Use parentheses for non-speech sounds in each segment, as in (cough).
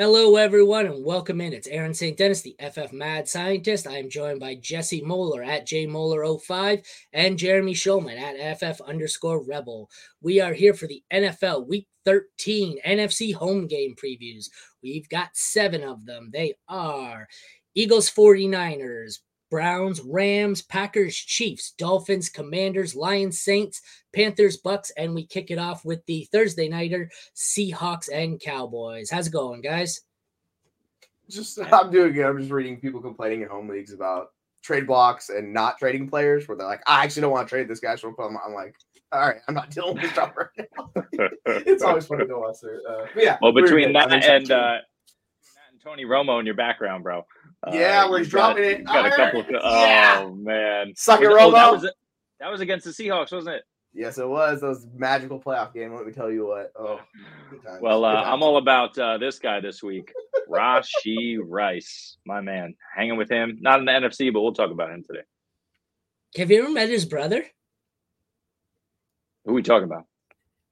Hello, everyone, and welcome in. It's Aaron St. Dennis, the FF Mad Scientist. I am joined by Jesse Moeller at jmoeller05 and Jeremy Shulman at FF underscore Rebel. We are here for the NFL Week 13 NFC home game previews. We've got seven of them. They are Eagles 49ers, Browns, Rams, Packers, Chiefs, Dolphins, Commanders, Lions, Saints, Panthers, Bucks, and we kick it off with the Thursday nighter Seahawks and Cowboys. How's it going, guys? Just I'm doing good. I'm just reading people complaining in home leagues about trade blocks and not trading players where they're like, I actually don't want to trade this guy, so I'm, I'm like, all right, I'm not dealing with this stuff right now. it's always funny to watch there. Uh, yeah. Well, between that and uh, and Tony Romo in your background, bro. Yeah, uh, we're dropping got, it. Got a couple. Of, yeah. Oh man, suck it, Romo. Oh, that, was, that was against the Seahawks, wasn't it? Yes, it was. Those magical playoff game. Let me tell you what. Oh, (sighs) well, uh, I'm all about uh, this guy this week, (laughs) Rashee Rice, my man. Hanging with him, not in the NFC, but we'll talk about him today. Have you ever met his brother? Who are we talking about?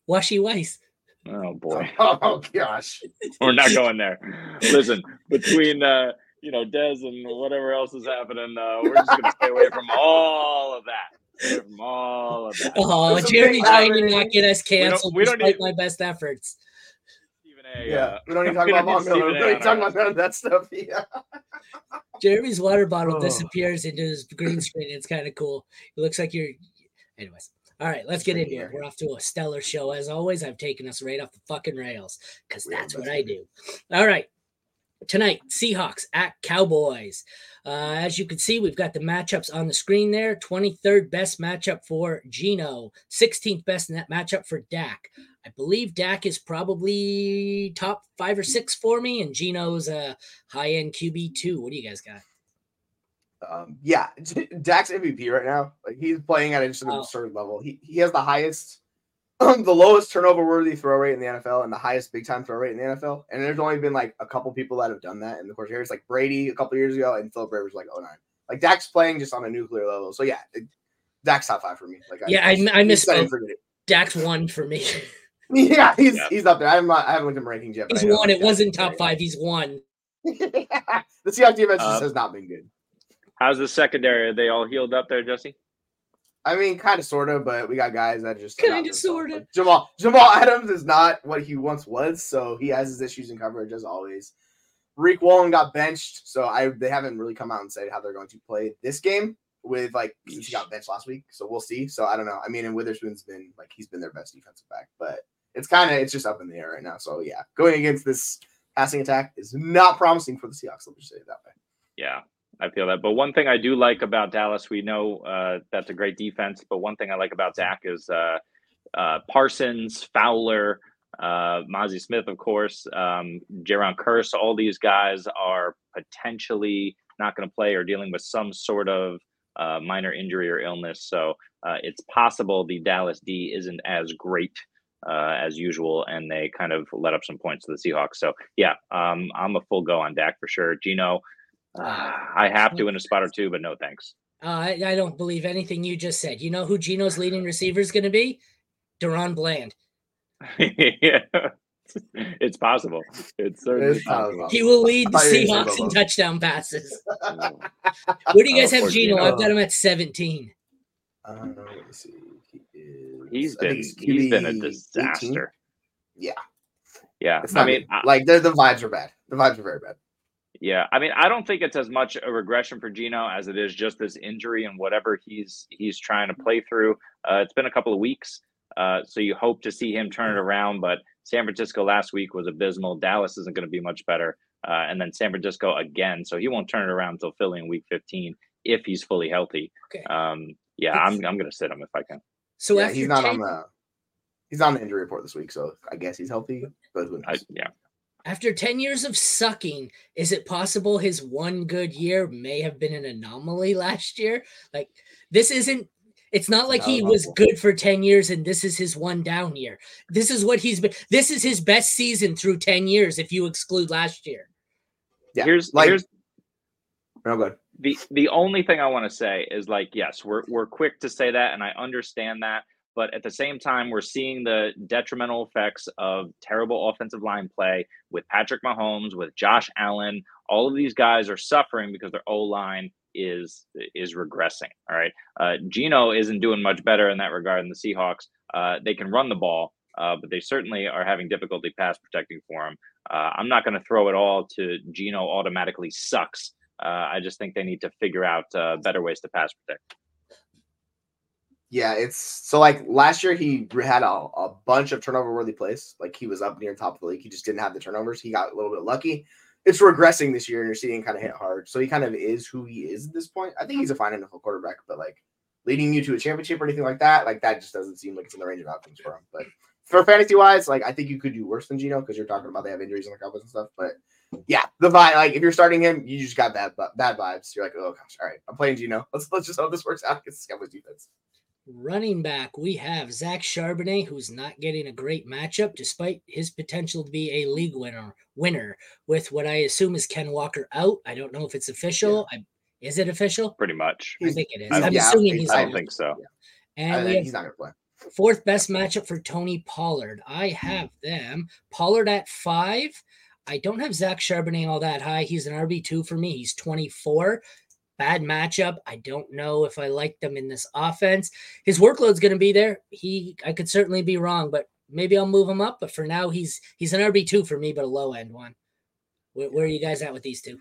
Washi Weiss. Oh boy. (laughs) Oh gosh. We're not going there. Listen, between uh, you know, Dez and whatever else is happening, uh, we're just gonna stay away from all of that. From all of that. Oh, Jeremy trying to not get us canceled we don't, we don't need, my best efforts. A, yeah, uh, we don't even talk (laughs) about Von Miller. We don't even talk about none of that stuff. (laughs) Yeah. Jeremy's water bottle oh. disappears into his green screen. It's kind of cool. It looks like you're. Anyways, all right, let's get in here. We're off to a stellar show as always. I've taken us right off the fucking rails because that's what I do. All right, tonight Seahawks at Cowboys. Uh, as you can see, we've got the matchups on the screen there. 23rd best matchup for Geno, 16th best net matchup for Dak. I believe Dak is probably top five or six for me, and Geno's a high end QB two. What do you guys got? Um, yeah, (laughs) Dak's MVP right now. Like he's playing at just an oh. absurd level. He he has the highest, (clears throat) the lowest turnover worthy throw rate in the NFL and the highest big time throw rate in the NFL. And there's only been like a couple people that have done that in the course of years, like Brady a couple years ago and Philip Rivers like 09. Like Dak's playing just on a nuclear level. So yeah, it, Dak's top five for me. Like yeah, I, I, I misspoke. Dak's one for me. (laughs) (laughs) yeah, he's yeah. he's up there. I'm not, I haven't looked at rankings yet. He's one. It wasn't top five. He's one. (laughs) the Seahawks defense uh, has not been good. How's the secondary? Are they all healed up there, Jesse? I mean, kind of, sort of, but we got guys that just kind of, sort of. Jamal Jamal Adams is not what he once was, so he has his issues in coverage as always. Riq Woolen got benched, so I they haven't really come out and said how they're going to play this game with like since he got benched last week. So we'll see. So I don't know. I mean, and Witherspoon's been like he's been their best defensive back, but it's kind of it's just up in the air right now. So yeah, going against this passing attack is not promising for the Seahawks. Let me just say it that way. Yeah, I feel that. But one thing I do like about Dallas, we know uh, that's a great defense. But one thing I like about Dak is uh, uh, Parsons, Fowler, uh, Mazi Smith, of course, um, Jayron Kearse. All these guys are potentially not going to play or dealing with some sort of uh, minor injury or illness. So uh, it's possible the Dallas D isn't as great uh, as usual, and they kind of let up some points to the Seahawks. So yeah, um, I'm a full go on Dak for sure. Geno, uh, (sighs) I have to in a spot or two, but no thanks. Uh, I, I, don't believe anything you just said. You know who Geno's leading receiver is going to be? DaRon Bland. yeah, (laughs) it's possible. It's certainly possible. He will lead the Seahawks in touchdown passes. (laughs) Where do you guys have Geno? I've got him at 17. Uh, let me see. He is, he's been he's been a disaster. 18? Yeah. Yeah. I mean, like the, the vibes are bad. The vibes are very bad. Yeah, I mean, I don't think it's as much a regression for Geno as it is just this injury and whatever he's he's trying to play through. Uh, it's been a couple of weeks, uh, so you hope to see him turn it around. But San Francisco last week was abysmal. Dallas isn't going to be much better, uh, and then San Francisco again. So he won't turn it around until Philly in Week 15 if he's fully healthy. Okay. Um, yeah, I'm I'm going to sit him if I can. So yeah, he's not on the he's on the injury report this week, so I guess he's healthy. But I, yeah, after 10 years of sucking, is it possible his one good year may have been an anomaly (laughs) last year? Like, this isn't, it's not like he was good for 10 years and this is his one down year. This is what he's been, this is his best season through 10 years if you exclude last year. Yeah. Here's, like, here's, no, good. The, the only thing I want to say is like, yes, we're, we're quick to say that and I understand that But at the same time, we're seeing the detrimental effects of terrible offensive line play with Patrick Mahomes, with Josh Allen. All of these guys are suffering because their O line is is regressing. All right, uh, Geno isn't doing much better in that regard. In the Seahawks, uh, they can run the ball, uh, but they certainly are having difficulty pass protecting for him. Uh, I'm not going to throw it all to Geno. automatically sucks. Uh, I just think they need to figure out uh, better ways to pass protect. Yeah, it's so like last year he had a, a bunch of turnover worthy plays. Like he was up near top of the league. He just didn't have the turnovers. He got a little bit lucky. It's regressing this year, and you're seeing kind of hit hard. So he kind of is who he is at this point. I think he's a fine NFL quarterback, but like leading you to a championship or anything like that, like that just doesn't seem like it's in the range of outcomes for him. But for fantasy wise, like I think you could do worse than Geno because you're talking about they have injuries in the Cowboys and stuff. But yeah, the vibe, like if you're starting him, you just got bad bad vibes. You're like, oh gosh, all right, I'm playing Geno. Let's let's just hope this works out against the Cowboys defense. Running back, we have Zach Charbonnet, who's not getting a great matchup despite his potential to be a league winner. Winner with what I assume is Ken Walker out. I don't know if it's official. Yeah. I, is it official? Pretty much. I think it is. I'm yeah, assuming he's. I don't think so. Yeah. And we have he's not gonna play. Fourth best matchup for Tony Pollard. I have them. Pollard at five. I don't have Zach Charbonnet all that high. He's an RB2 for me. He's 24 bad matchup. I don't know if I like them in this offense. His workload's going to be there. He, I could certainly be wrong, but maybe I'll move him up. But for now, he's he's an RB two for me, but a low end one. Where, where, are you guys at with these two?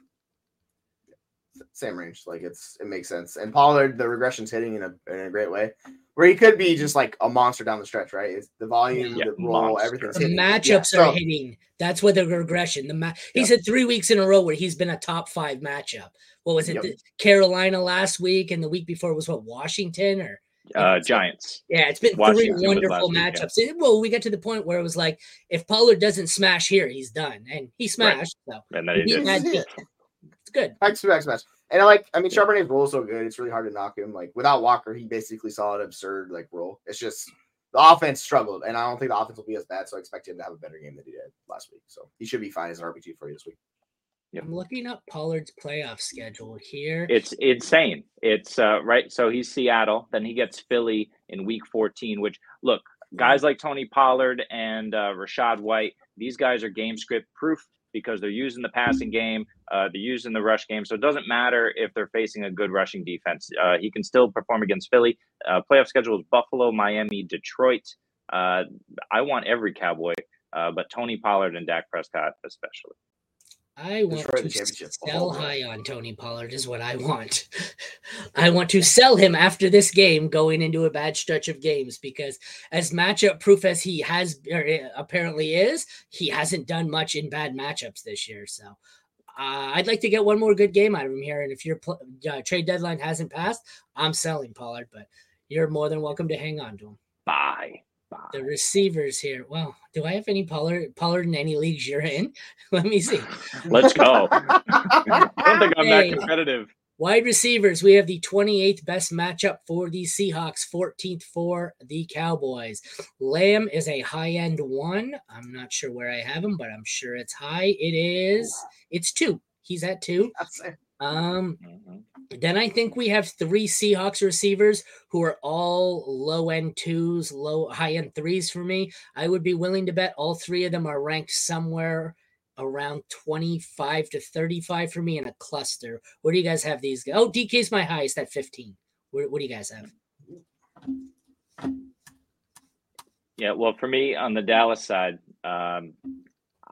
Same range, like it's it makes sense. And Pollard, the regression's hitting in a in a great way, where he could be just like a monster down the stretch, right? It's the volume, yeah, the roll, everything's the matchups yeah, so, are hitting. That's what the regression. The ma- he's had three weeks in a row where he's been a top five matchup what was it? Yep. Carolina last week, and the week before was what Washington or uh, Giants. Yeah, it's been Washington three wonderful matchups. Week, yeah. Well, we got to the point where it was like, if Pollard doesn't smash here, he's done, and he smashed. Right. So and then he, he did. It's good. Back to back smash. And I like, I mean, Charbonnet's role is so good. It's really hard to knock him. Like without Walker, he basically saw an absurd like role. It's just the offense struggled, and I don't think the offense will be as bad. So I expect him to have a better game than he did last week. So he should be fine as an RB2 for you this week. Yep. I'm looking up Pollard's playoff schedule here. It's insane. It's uh, right. So he's Seattle, then he gets Philly in Week 14. Which look, guys like Tony Pollard and uh, Rachaad White, these guys are game script proof because they're using the passing game, uh, they're using the rush game. So it doesn't matter if they're facing a good rushing defense. Uh, he can still perform against Philly. Uh, playoff schedule is Buffalo, Miami, Detroit. Uh, I want every Cowboy, uh, but Tony Pollard and Dak Prescott especially. I want to sell high on Tony Pollard is what I want. (laughs) I want to sell him after this game going into a bad stretch of games because as matchup proof as he has eh, apparently is, he hasn't done much in bad matchups this year. So uh, I'd like to get one more good game out of him here. And if your pl- uh, trade deadline hasn't passed, I'm selling Pollard, but you're more than welcome to hang on to him. Bye. The receivers here. Well, do I have any Pollard Pollard in any leagues you're in? (laughs) Let me see. Let's go. (laughs) I don't think I'm hey, that competitive. Wide receivers, we have the 28th best matchup for the Seahawks, 14th for the Cowboys. Lamb is a high end one. I'm not sure where I have him, but I'm sure it's high. It is, it's two. He's at two. Um, mm-hmm. Then I think we have three Seahawks receivers who are all low end twos, low high end threes for me. I would be willing to bet all three of them are ranked somewhere around 25 to 35 for me in a cluster. Where do you guys have these? Oh, DK's my highest at 15. Where, what do you guys have? Yeah, well, for me on the Dallas side, um,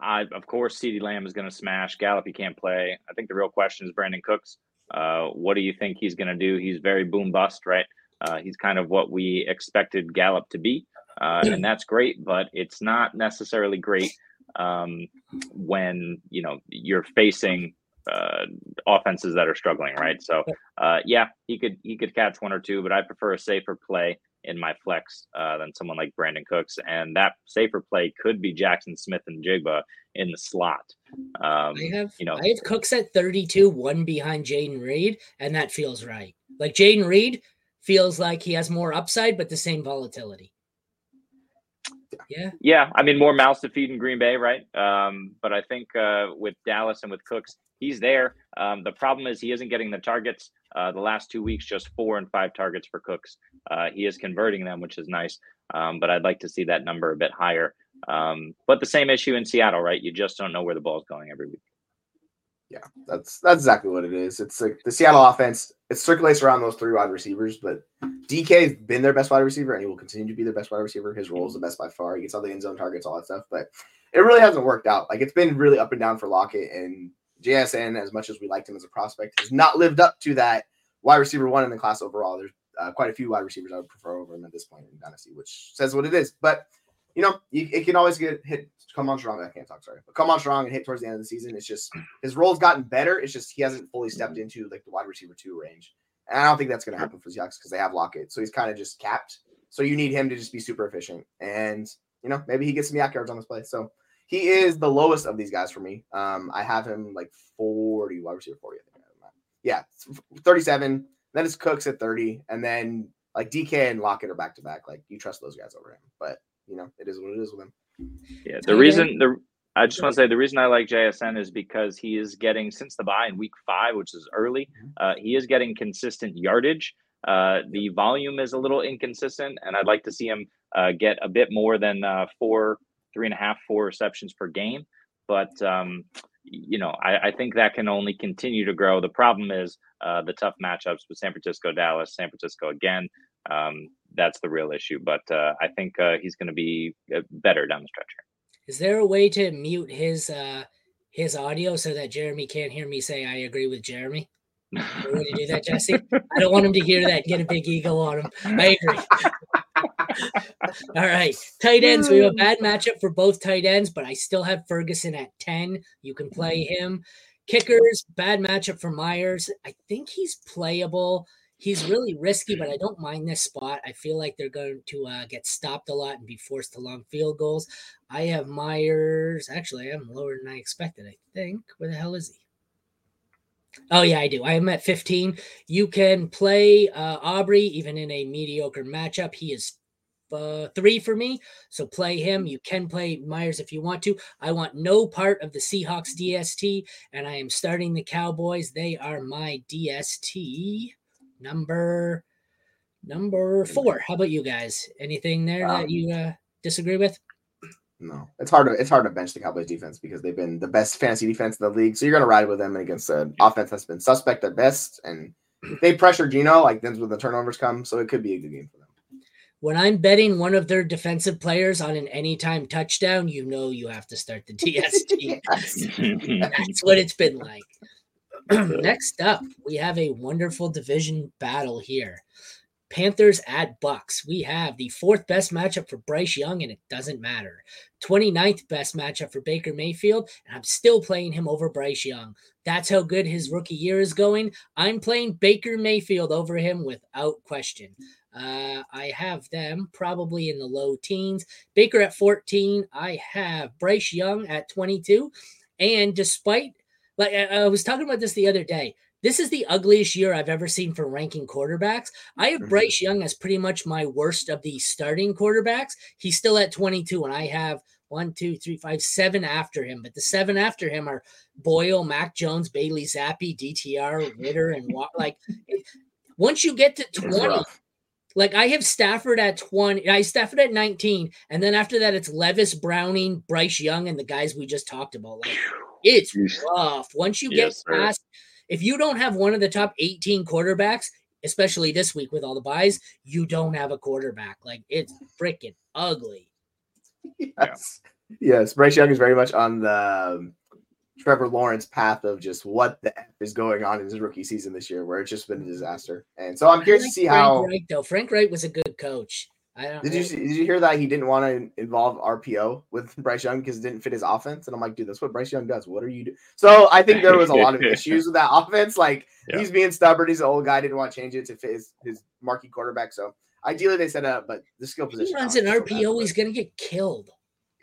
I of course CeeDee Lamb is going to smash. Gallup, he can't play. I think the real question is Brandin Cooks. Uh, what do you think he's going to do? He's very boom bust, right? Uh, he's kind of what we expected Gallup to be, uh, and that's great. But it's not necessarily great um, when you know you're facing uh, offenses that are struggling, right? So, uh, yeah, he could he could catch one or two, but I prefer a safer play in my flex uh, than someone like Brandin Cooks, and that safer play could be Jackson Smith-Njigba in the slot. Um, I have you know I have Cooks at 32, one behind Jayden Reed, and that feels right. Like Jayden Reed feels like he has more upside, but the same volatility. Yeah. Yeah. I mean, more mouths to feed in Green Bay, right? Um, but I think uh, with Dallas and with Cooks, he's there. Um, the problem is he isn't getting the targets. Uh, the last two weeks, just four and five targets for Cooks. Uh, he is converting them, which is nice. Um, but I'd like to see that number a bit higher. Um, but the same issue in Seattle, right? You just don't know where the ball's going every week. Yeah, that's that's exactly what it is. It's like the Seattle offense. It circulates around those three wide receivers, but DK has been their best wide receiver, and he will continue to be their best wide receiver. His role is the best by far. He gets all the end zone targets, all that stuff, but it really hasn't worked out. Like it's been really up and down for Lockett and JSN. As much as we liked him as a prospect, has not lived up to that wide receiver one in the class overall. There's uh, quite a few wide receivers I would prefer over him at this point in Dynasty, which says what it is. But you know, you, it can always get hit. Come on strong. I can't talk. Sorry, but come on strong and hit towards the end of the season. It's just his role's gotten better. It's just he hasn't fully stepped into like the wide receiver two range, and I don't think that's going to happen for the Seahawks because they have Lockett, so he's kind of just capped. So you need him to just be super efficient, and you know maybe he gets some YAC yards on this play. So he is the lowest of these guys for me. Um, I have him like forty wide receiver forty. I think. Yeah, thirty-seven. Then it's Cooks at thirty, and then like DK and Lockett are back to back. Like you trust those guys over him, but you know it is what it is with him. Yeah, the reason the I just want to say the reason I like JSN is because he is getting since the buy in week five, which is early, mm-hmm. uh, he is getting consistent yardage. Uh, the volume is a little inconsistent, and I'd like to see him uh, get a bit more than uh, four, three and a half, four receptions per game. But um, you know, I, I, think that can only continue to grow. The problem is uh, the tough matchups with San Francisco, Dallas, San Francisco again. Um, that's the real issue. But uh, I think uh, he's going to be uh, better down the stretch here. Is there a way to mute his uh, his audio so that Jeremy can't hear me say I agree with Jeremy? Way to do that, Jesse? (laughs) I don't want him to hear that get a big ego on him. I agree. (laughs) (laughs) All right. Tight ends. We have a bad matchup for both tight ends, but I still have Ferguson at 10. You can play him. Kickers, bad matchup for Myers. I think he's playable. He's really risky, but I don't mind this spot. I feel like they're going to uh, get stopped a lot and be forced to long field goals. I have Myers. Actually, I have him lower than I expected, I think. Where the hell is he? Oh yeah, I do. I am at 15. You can play uh, Aubrey even in a mediocre matchup. He is uh, three for me, so play him. You can play Myers if you want to. I want no part of the Seahawks DST, and I am starting the Cowboys. They are my DST number number four. How about you guys? Anything there um, that you uh, disagree with? No, it's hard to it's hard to bench the Cowboys defense because they've been the best fantasy defense in the league. So you're gonna ride with them against an offense that's been suspect at best, and they pressure Geno, like then when the turnovers come, so it could be a good game for them. When I'm betting one of their defensive players on an anytime touchdown, you know you have to start the (laughs) DST. That's what it's been like. (clears throat) (clears throat) Next up, we have a wonderful division battle here. Panthers at Bucks. We have the fourth best matchup for Bryce Young, and it doesn't matter. 29th best matchup for Baker Mayfield, and I'm still playing him over Bryce Young. That's how good his rookie year is going. I'm playing Baker Mayfield over him without question. Uh, I have them probably in the low teens. Baker at 14. I have Bryce Young at 22. And despite, like I was talking about this the other day, this is the ugliest year I've ever seen for ranking quarterbacks. I have mm-hmm. Bryce Young as pretty much my worst of the starting quarterbacks. He's still at 22, and I have one, two, three, five, seven after him. But the seven after him are Boyle, Mac Jones, Bailey Zappe, DTR, Ritter, and like once you get to 20, like I have Stafford at 20, I Stafford at 19, and then after that it's Levis Browning, Bryce Young, and the guys we just talked about. Like it's rough. Once you yes, get past sir if you don't have one of the top 18 quarterbacks, especially this week with all the buys, you don't have a quarterback. Like it's freaking ugly. (laughs) Yes. Yeah. Yes. Bryce Young is very much on the Trevor Lawrence path of just what the F is going on in his rookie season this year, where it's just been a disaster. And so I'm curious like to see Frank how. Wright, though. Frank Reich was a good coach. Did you did you hear that he didn't want to involve RPO with Bryce Young because it didn't fit his offense? And I'm like, dude, that's what Bryce Young does. What are you doing? So I think there was a lot of (laughs) issues with that offense. Like yeah. he's being stubborn. He's an old guy. Didn't want to change it to fit his, his marquee quarterback. So ideally they set up, but the skill position. He runs an RPO. So he's gonna get killed.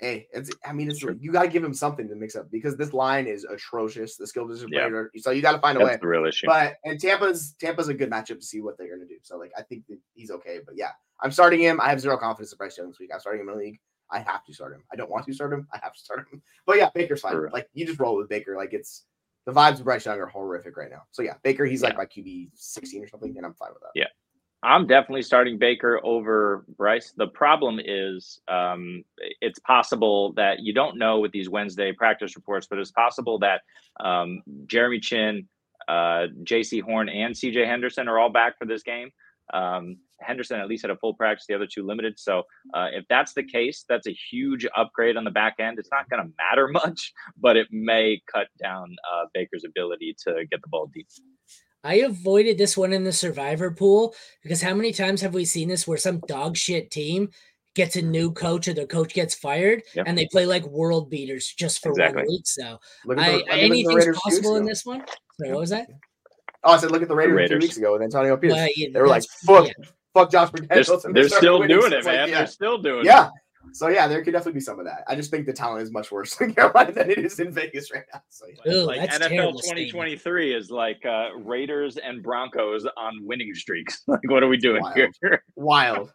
Hey, it's I mean, it's you got to give him something to mix up because this line is atrocious. The skill position yeah. player, so you got to find a That's way. The real issue. But and Tampa's Tampa's a good matchup to see what they're gonna do. So like I think that he's okay. But yeah, I'm starting him. I have zero confidence in Bryce Young this week. I'm starting him in the league. I have to start him. I don't want to start him. I have to start him. (laughs) But yeah, Baker's fine. Sure. Like you just roll with Baker. Like it's the vibes of Bryce Young are horrific right now. So yeah, Baker, he's yeah. like my QB 16 or something, and I'm fine with that. Yeah. I'm definitely starting Baker over Bryce. The problem is, um, it's possible that you don't know with these Wednesday practice reports, but it's possible that um, Jeremy Chinn, uh, Jaycee Horn, and CJ Henderson are all back for this game. Um, Henderson at least had a full practice, the other two limited. So uh, if that's the case, that's a huge upgrade on the back end. It's not going to matter (laughs) much, but it may cut down uh, Baker's ability to get the ball deep. I avoided this one in the survivor pool because how many times have we seen this where some dog shit team gets a new coach or their coach gets fired Yep. and they play like world beaters just for Exactly. one week? So Look at I, the, look at anything's Raiders two possible in ago. this one. So what was that? Oh, I said look at the Raiders, Raiders. two weeks ago with Antonio Pierce. Well, yeah, they were like, fuck, yeah. fuck Josh They're, McDaniels. and they they're still winning. doing it, it's like, man. yeah. They're still doing it. Yeah. So yeah, there could definitely be some of that. I just think the talent is much worse (laughs) in Carolina than it is in Vegas right now. So yeah. it. Like that's NFL terrible statement. 2023 is like uh, Raiders and Broncos on winning streaks. (laughs) like, what are we doing Wild. here? (laughs) Wild.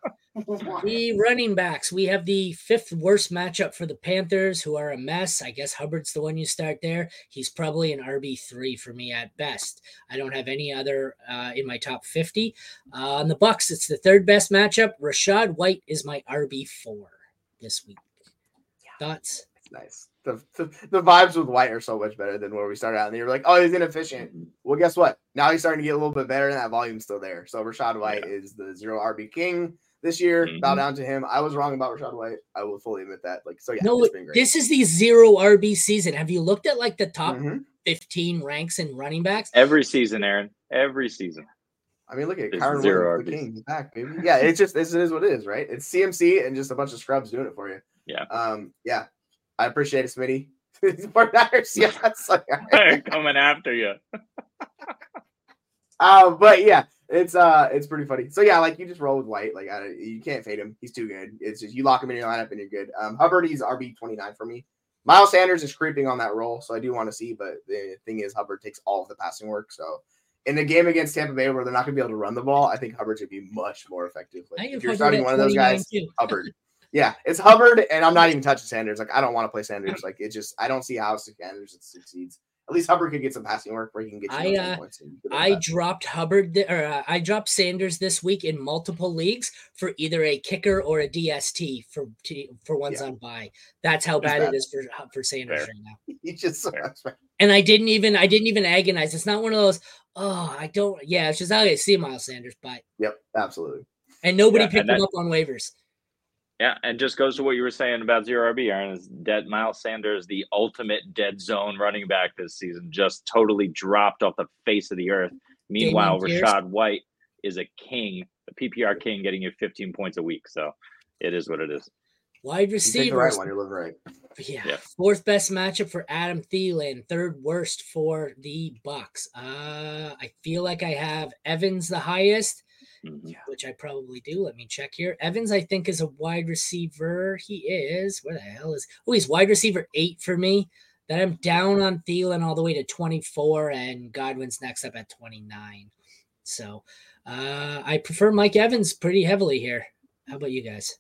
The running backs. We have the fifth worst matchup for the Panthers, who are a mess. I guess Hubbard's the one you start there. He's probably an RB3 for me at best. I don't have any other uh, in my top 50. Uh, on the Bucks, it's the third best matchup. Rachaad White is my RB4 this week. Thoughts? nice. The, the the vibes with White are so much better than where we started out. And you were like, oh, he's inefficient. Well, guess what? Now he's starting to get a little bit better, and that volume's still there. So Rachaad White is the zero RB king this year. Bow Mhm. down to him. I was wrong about Rachaad White. I will fully admit that. Like, so yeah, no, it's been great. this is the zero RB season. Have you looked at like the top Mhm. 15 ranks in running backs? Every season, Aaron. Every season. I mean, look at It's Kyren zero Williams, the king. He's back, baby. Yeah, it's just this is what it is, right? It's CMC and just a bunch of scrubs doing it for you. Yeah. Um. Yeah, I appreciate it, Smitty. (laughs) Niners, (laughs) yeah. it's like, all right. Coming after you. Um, (laughs) but yeah, it's uh, it's pretty funny. So yeah, like you just roll with White. Like I, you can't fade him. He's too good. It's just you lock him in your lineup and you're good. Um, Hubbard, he's RB twenty nine for me. Miles Sanders is creeping on that role, so I do want to see. But the thing is, Hubbard takes all of the passing work. So in the game against Tampa Bay, where they're not going to be able to run the ball, I think Hubbard should be much more effective. Like, if you're starting one of those guys. (laughs) Hubbard. Yeah, it's Hubbard, and I'm not even touching Sanders. Like I don't want to play Sanders. Like it just I don't see how Sanders succeeds. At least Hubbard could get some passing work where he can get you I, uh, points. and you could have I that. dropped Hubbard th- or uh, I dropped Sanders this week in multiple leagues for either a kicker or a DST for t- for ones Yeah. on buy. That's how bad, bad. it is for for Sanders Fair. right now. (laughs) He's just so And I didn't even I didn't even agonize. It's not one of those. Oh, I don't. Yeah, it's just okay. See Miles Sanders, but Yep, absolutely. and nobody Yeah, picked and him that- up on waivers. Yeah, and just goes to what you were saying about zero RB, Aaron. Is dead Miles Sanders, the ultimate dead zone running back this season, just totally dropped off the face of the earth. Meanwhile, Dameon Pierce. Rachaad White is a king, a PPR king, getting you 15 points a week. So it is what it is. Wide You the right one, you're living right. Yeah. Yeah. Fourth best matchup for Adam Thielen. Third worst for the Bucks. Uh, I feel like I have Evans the highest. Mhm. which I probably do. Let me check here. Evans, I think, is a wide receiver. He is. Where the hell is? Oh, he's wide receiver eight for me. Then I'm down on Thielen all the way to 24, and Godwin's next up at 29. So uh, I prefer Mike Evans pretty heavily here. How about you guys?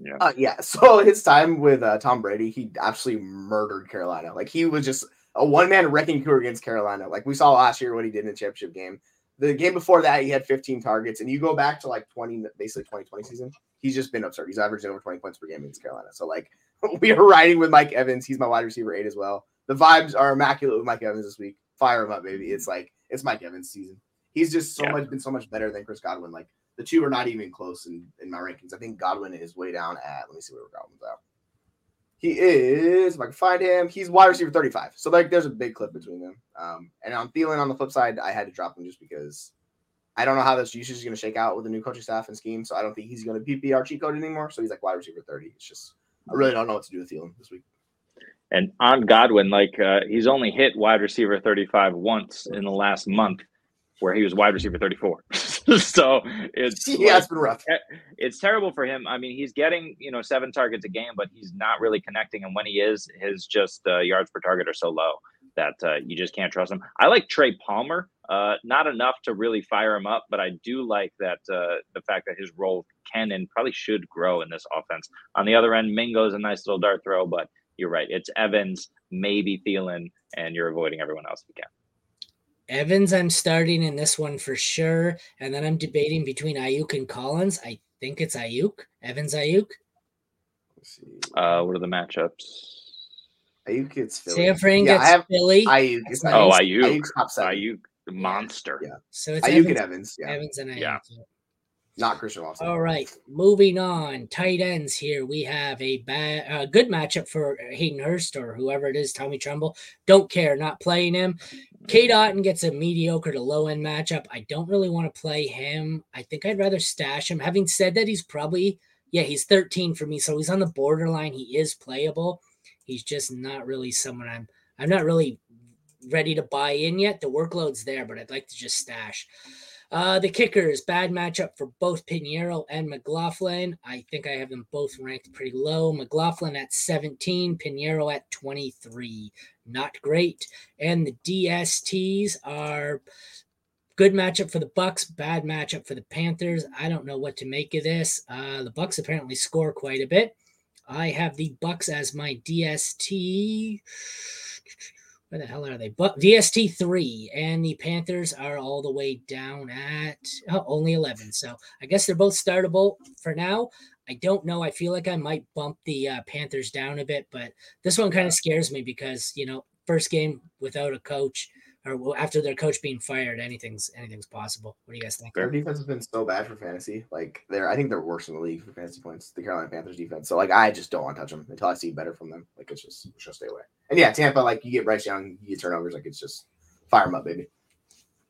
Yeah. Uh, yeah. (laughs) So his time with uh, Tom Brady, he absolutely murdered Carolina. Like he was just a one man wrecking crew against Carolina. Like we saw last year what he did in the championship game. The game before that, he had 15 targets, and you go back to like 20, basically 2020 season. He's just been absurd. He's averaging over 20 points per game against Carolina. So like (laughs) we are riding with Mike Evans. He's my wide receiver eight as well. The vibes are immaculate with Mike Evans this week. Fire him up, baby. It's like it's Mike Evans season. He's just so Yeah. much been so much better than Chris Godwin. Like the two are not even close in, in my rankings. I think Godwin is way down at let me see where Godwin's at. He is, if I can find him, he's wide receiver 35. So like there's a big clip between them. Um, and on Thielen on the flip side, I had to drop him just because I don't know how this usage is going to shake out with the new coaching staff and scheme. So I don't think he's going to be PPR cheat code anymore. So he's like wide receiver 30. It's just I really don't know what to do with Thielen this week. And on Godwin, like uh, he's only hit wide receiver 35 once in the last month, where he was wide receiver 34. (laughs) (laughs) so it's Yeah, like- it's been rough. it's terrible for him. I mean, he's getting you know seven targets a game, but he's not really connecting. And when he is, his just uh, yards per target are so low that uh, you just can't trust him. I like Trey Palmer, uh, not enough to really fire him up, but I do like that uh, the fact that his role can and probably should grow in this offense. On the other end, Mingo's a nice little dart throw, but you're right. It's Evans, maybe Thielen, and you're avoiding everyone else if you can. Evans, I'm starting in this one for sure. And then I'm debating between Aiyuk and Collins. I think it's Aiyuk. Evans Aiyuk. Uh, what are the matchups? Aiyuk gets Philly. San Fran yeah, gets I have Philly. Aiyuk. It's That's Oh, nice. Aiyuk. Aiyuk's top seven. Aiyuk, the monster. Yeah. so it's Aiyuk Evans, and Evans. Yeah, Evans and Aiyuk. Yeah. not Christian Watson. All right, moving on. Tight ends here. We have a bad, uh, good matchup for Hayden Hurst or whoever it is. Tommy Tremble. Don't care. Not playing him. Cade Otton gets a mediocre to low end matchup. I don't really want to play him. I think I'd rather stash him. Having said that, he's probably yeah, he's 13 for me, so he's on the borderline. He is playable. He's just not really someone I'm. I'm not really ready to buy in yet. The workload's there, but I'd like to just stash. Uh, the kickers, bad matchup for both Pineiro and McLaughlin. I think I have them both ranked pretty low. McLaughlin at 17, Pineiro at 23. Not great. And the DSTs are good matchup for the Bucks, bad matchup for the Panthers. I don't know what to make of this. Uh, the Bucks apparently score quite a bit. I have the Bucks as my DST. Where the hell are they? But DST three and the Panthers are all the way down at oh, only eleven. So I guess they're both startable for now. I don't know. I feel like I might bump the uh, Panthers down a bit, but this one kind of scares me because you know first game without a coach or well, after their coach being fired, anything's anything's possible. What do you guys think? Their defense has been so bad for fantasy. Like they're, I think they're worse in the league for fantasy points. The Carolina Panthers defense. So like, I just don't want to touch them until I see better from them. Like it's just, it's just stay away. And yeah, Tampa, like you get Bryce Young, you get turnovers. Like it's just fire them up, baby.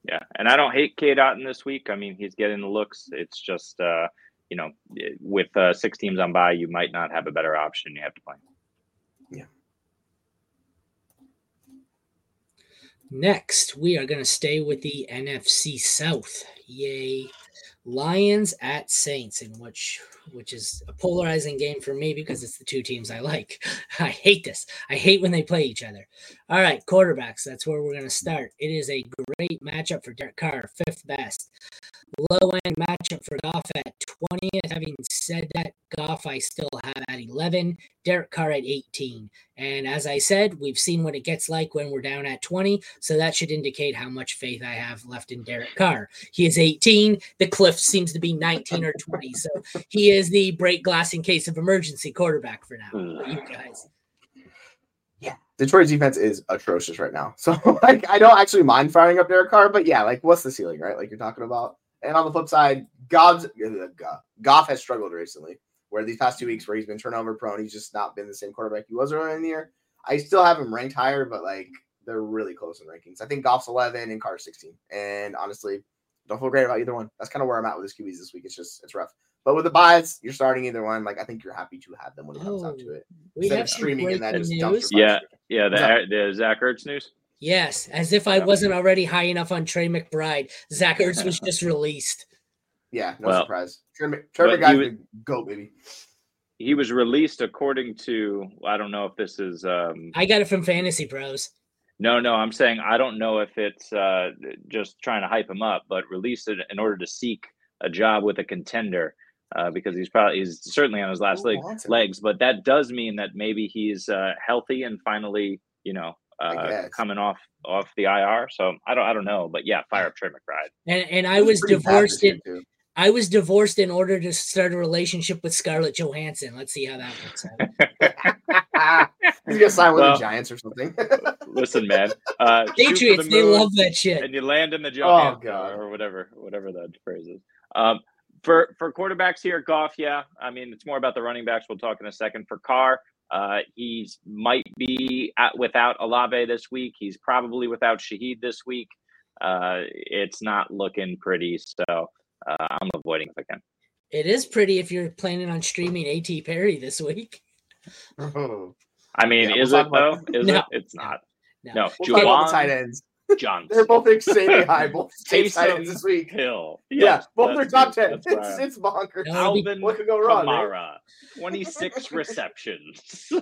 Yeah, and I don't hate Cade Otton this week. I mean, he's getting the looks. It's just, uh, you know, with uh, six teams on by, you might not have a better option. You have to play. Next, we are going to stay with the NFC South. Yay. Lions at Saints, in which which is a polarizing game for me because it's the two teams I like. (laughs) I hate this. I hate when they play each other. All right, quarterbacks. That's where we're going to start. It is a great matchup for Derek Carr, fifth best. Low end matchup for Goff at 20th. Having said that, Goff I still have at 11, Derek Carr at 18. And as I said, we've seen what it gets like when we're down at 20. So that should indicate how much faith I have left in Derek Carr. He is 18. The cliff seems to be 19 or 20. So he is the break glass in case of emergency quarterback for now. For you (sighs) guys. Yeah, Detroit's defense is atrocious right now. So (laughs) like, I don't actually mind firing up Derek Carr, but yeah, like, what's the ceiling, right? Like you're talking about. And on the flip side, Gobbs, uh, Goff, Goff has struggled recently. Where these past two weeks, where he's been turnover prone, he's just not been the same quarterback he was earlier in the year. I still have him ranked higher, but like they're really close in rankings. I think Goff's 11 and Carr's 16. And honestly, don't feel great about either one. That's kind of where I'm at with his QBs this week. It's just it's rough. But with the buys, you're starting either one. Like I think you're happy to have them when it comes down to it. We Instead have of some streaming and that news. dumpster Yeah. Yeah, the, the Zach Ertz news. Yes, as if I wasn't already high enough on Trey McBride. Zach Ertz was just (laughs) released. Yeah, no Well, surprise. Trevor, Trevor but he guy's was- the goat, baby. He was released according to I don't know if this is um I got it from Fantasy Pros. no no I'm saying I don't know if it's uh just trying to hype him up, but released it in order to seek a job with a contender. Uh, because he's probably he's certainly on his last leg, legs, but that does mean that maybe he's uh, healthy and finally, you know, uh, coming off off the IR. So I don't I don't know, but yeah, fire up Trey McBride. And and I He was divorced in too. I was divorced in order to start a relationship with Scarlett Johansson. Let's see how that works out. (laughs) He's gonna sign with Well- the Giants or something. (laughs) Listen, man, uh, (laughs) shoot for the Patriots, they love that shit. and you land in the Oh, God. or whatever, whatever that phrase is. Um, for for quarterbacks here, Goff, yeah, I mean it's more about the running backs. We'll talk in a second. For Carr, uh, he's might be at, without Olave this week. He's probably without Shaheed this week. Uh, it's not looking pretty, so uh, I'm avoiding if I can. It is pretty if you're planning on streaming AT Perry this week. Oh. (laughs) I mean, Yeah, we'll is it though? about- Is (laughs) No, it? It's not. no. No, We'll talk about tight ends. Johnson. They're both insanely (laughs) high. Both same tight ends this week. Hill. Yeah, both are top ten. It's, right. it's bonkers. No, it'll be- Alvin What could go wrong? Right? Kamara, 26 (laughs) receptions.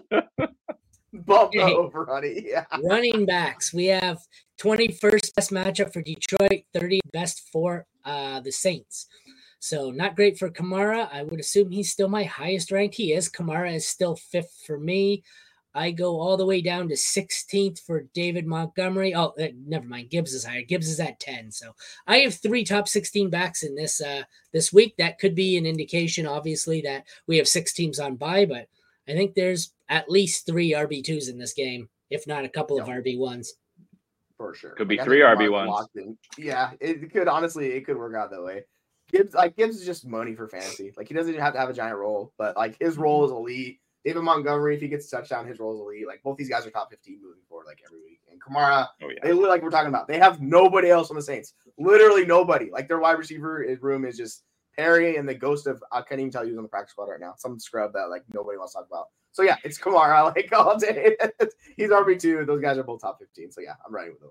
Bump the Hey. over, honey. Yeah. Running backs, we have 21st best matchup for Detroit, 30th best for uh, the Saints. So not great for Kamara. I would assume he's still my highest ranked. He is. Kamara is still fifth for me. I go all the way down to 16th for David Montgomery. Oh, uh, never mind. Gibbs is higher. Gibbs is at 10. So I have three top 16 backs in this uh this week. That could be an indication, obviously, that we have six teams on by, but I think there's at least three RB2s in this game, if not a couple of RB1s. For sure. Could be Like, three RB1s. Yeah, it could honestly, it could work out that way. Gibbs, like Gibbs is just money for fantasy. Like he doesn't even have to have a giant role, but like his role is elite. David Montgomery, if he gets a touchdown, his role is elite. Like both these guys are top 15 moving forward, like every week. And Kamara, Oh yeah. they look like we're talking about. They have nobody else on the Saints. Literally nobody. Like their wide receiver room is just Perry and the ghost of I can't even tell you who's on the practice squad right now. Some scrub that like nobody wants to talk about. So yeah, it's Kamara (laughs) like all day. (laughs) He's RB two. Those guys are both top 15. So yeah, I'm riding with them.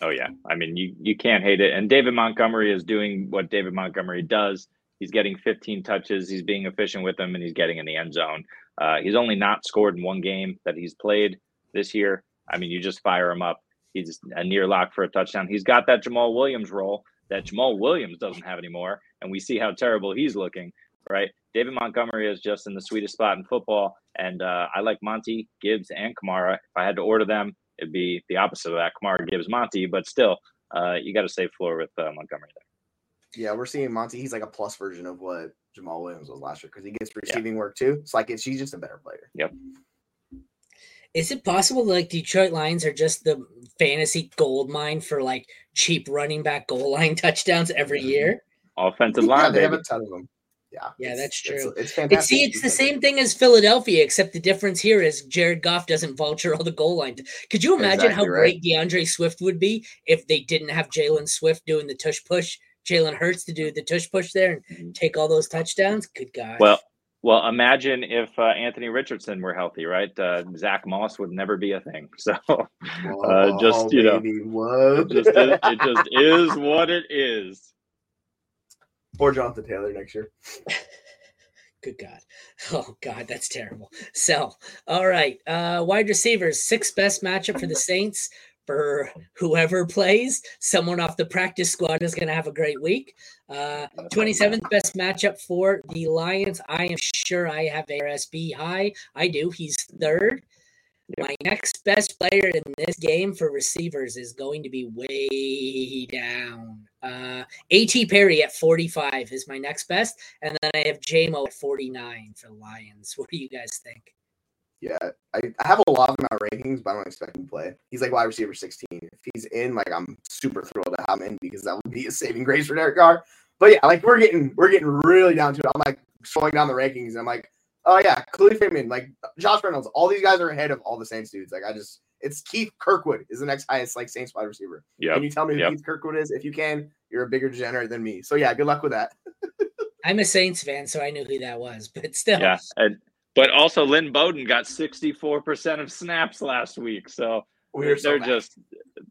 Oh yeah. I mean, you you can't hate it. And David Montgomery is doing what David Montgomery does. He's getting 15 touches. He's being efficient with them, and he's getting in the end zone. Uh, he's only not scored in one game that he's played this year. I mean, you just fire him up. He's a near lock for a touchdown. He's got that Jamaal Williams role that Jamaal Williams doesn't have anymore, and we see how terrible he's looking. Right? David Montgomery is just in the sweetest spot in football, and uh, I like Monty, Gibbs, and Kamara. If I had to order them, it'd be the opposite of that: Kamara, Gibbs, Monty. But still, uh, you got to save floor with uh, Montgomery there. Yeah, we're seeing Monty. He's like a plus version of what Jamaal Williams was last year because he gets receiving work too. It's like it's, he's just a better player. Yep. Is it possible that like Detroit Lions are just the fantasy gold mine for like cheap running back goal line (laughs) touchdowns every year? Offensive yeah, line, they have a ton of them. Yeah, Yeah, that's true. It's, It's, fantastic. see, it's the same thing as Philadelphia, except the difference here is Jared Goff doesn't vulture all the goal line. Could you imagine how right. great D'Andre Swift would be if they didn't have Jalen Swift doing the tush push, Jalen Hurts to do the tush push there and take all those touchdowns? Good God. Well, well, imagine if uh, Anthony Richardson were healthy, right? Uh, Zack Moss would never be a thing. (laughs) So Whoa, just, you know, baby, whoa. it just is, it just (laughs) is what it is. or Jonathan Taylor next year. (laughs) Good God. Oh God, that's terrible. So, all right. Uh wide receivers, sixth best matchup for the Saints for whoever plays. Someone off the practice squad is gonna have a great week. Uh 27th best matchup for the Lions. I am sure I have ARSB high. I do. He's third. My next best player in this game for receivers is going to be way down. Uh AT Perry at 45 is my next best. And then I have JMO at 49 for Lions. (laughs) What do you guys think? Yeah, I, I have a lot of my rankings, but I don't expect him to play. He's like wide receiver 16. If he's in, like I'm super thrilled to have him in because that would be a saving grace for Derek Carr. But yeah, like we're getting we're getting really down to it. I'm like scrolling down the rankings. And I'm like, oh yeah, Khalil Freeman, like Josh Reynolds, all these guys are ahead of all the Saints dudes. Like I just it's Keith Kirkwood is the next highest like Saints wide receiver. Yeah. Can you tell me who Yep. Keith Kirkwood is? If you can, you're a bigger degenerate than me. So yeah, good luck with that. (laughs) I'm a Saints fan, so I knew who that was, but still. Yeah. And, but also, Lynn Bowden got 64% of snaps last week. So so they're bad. just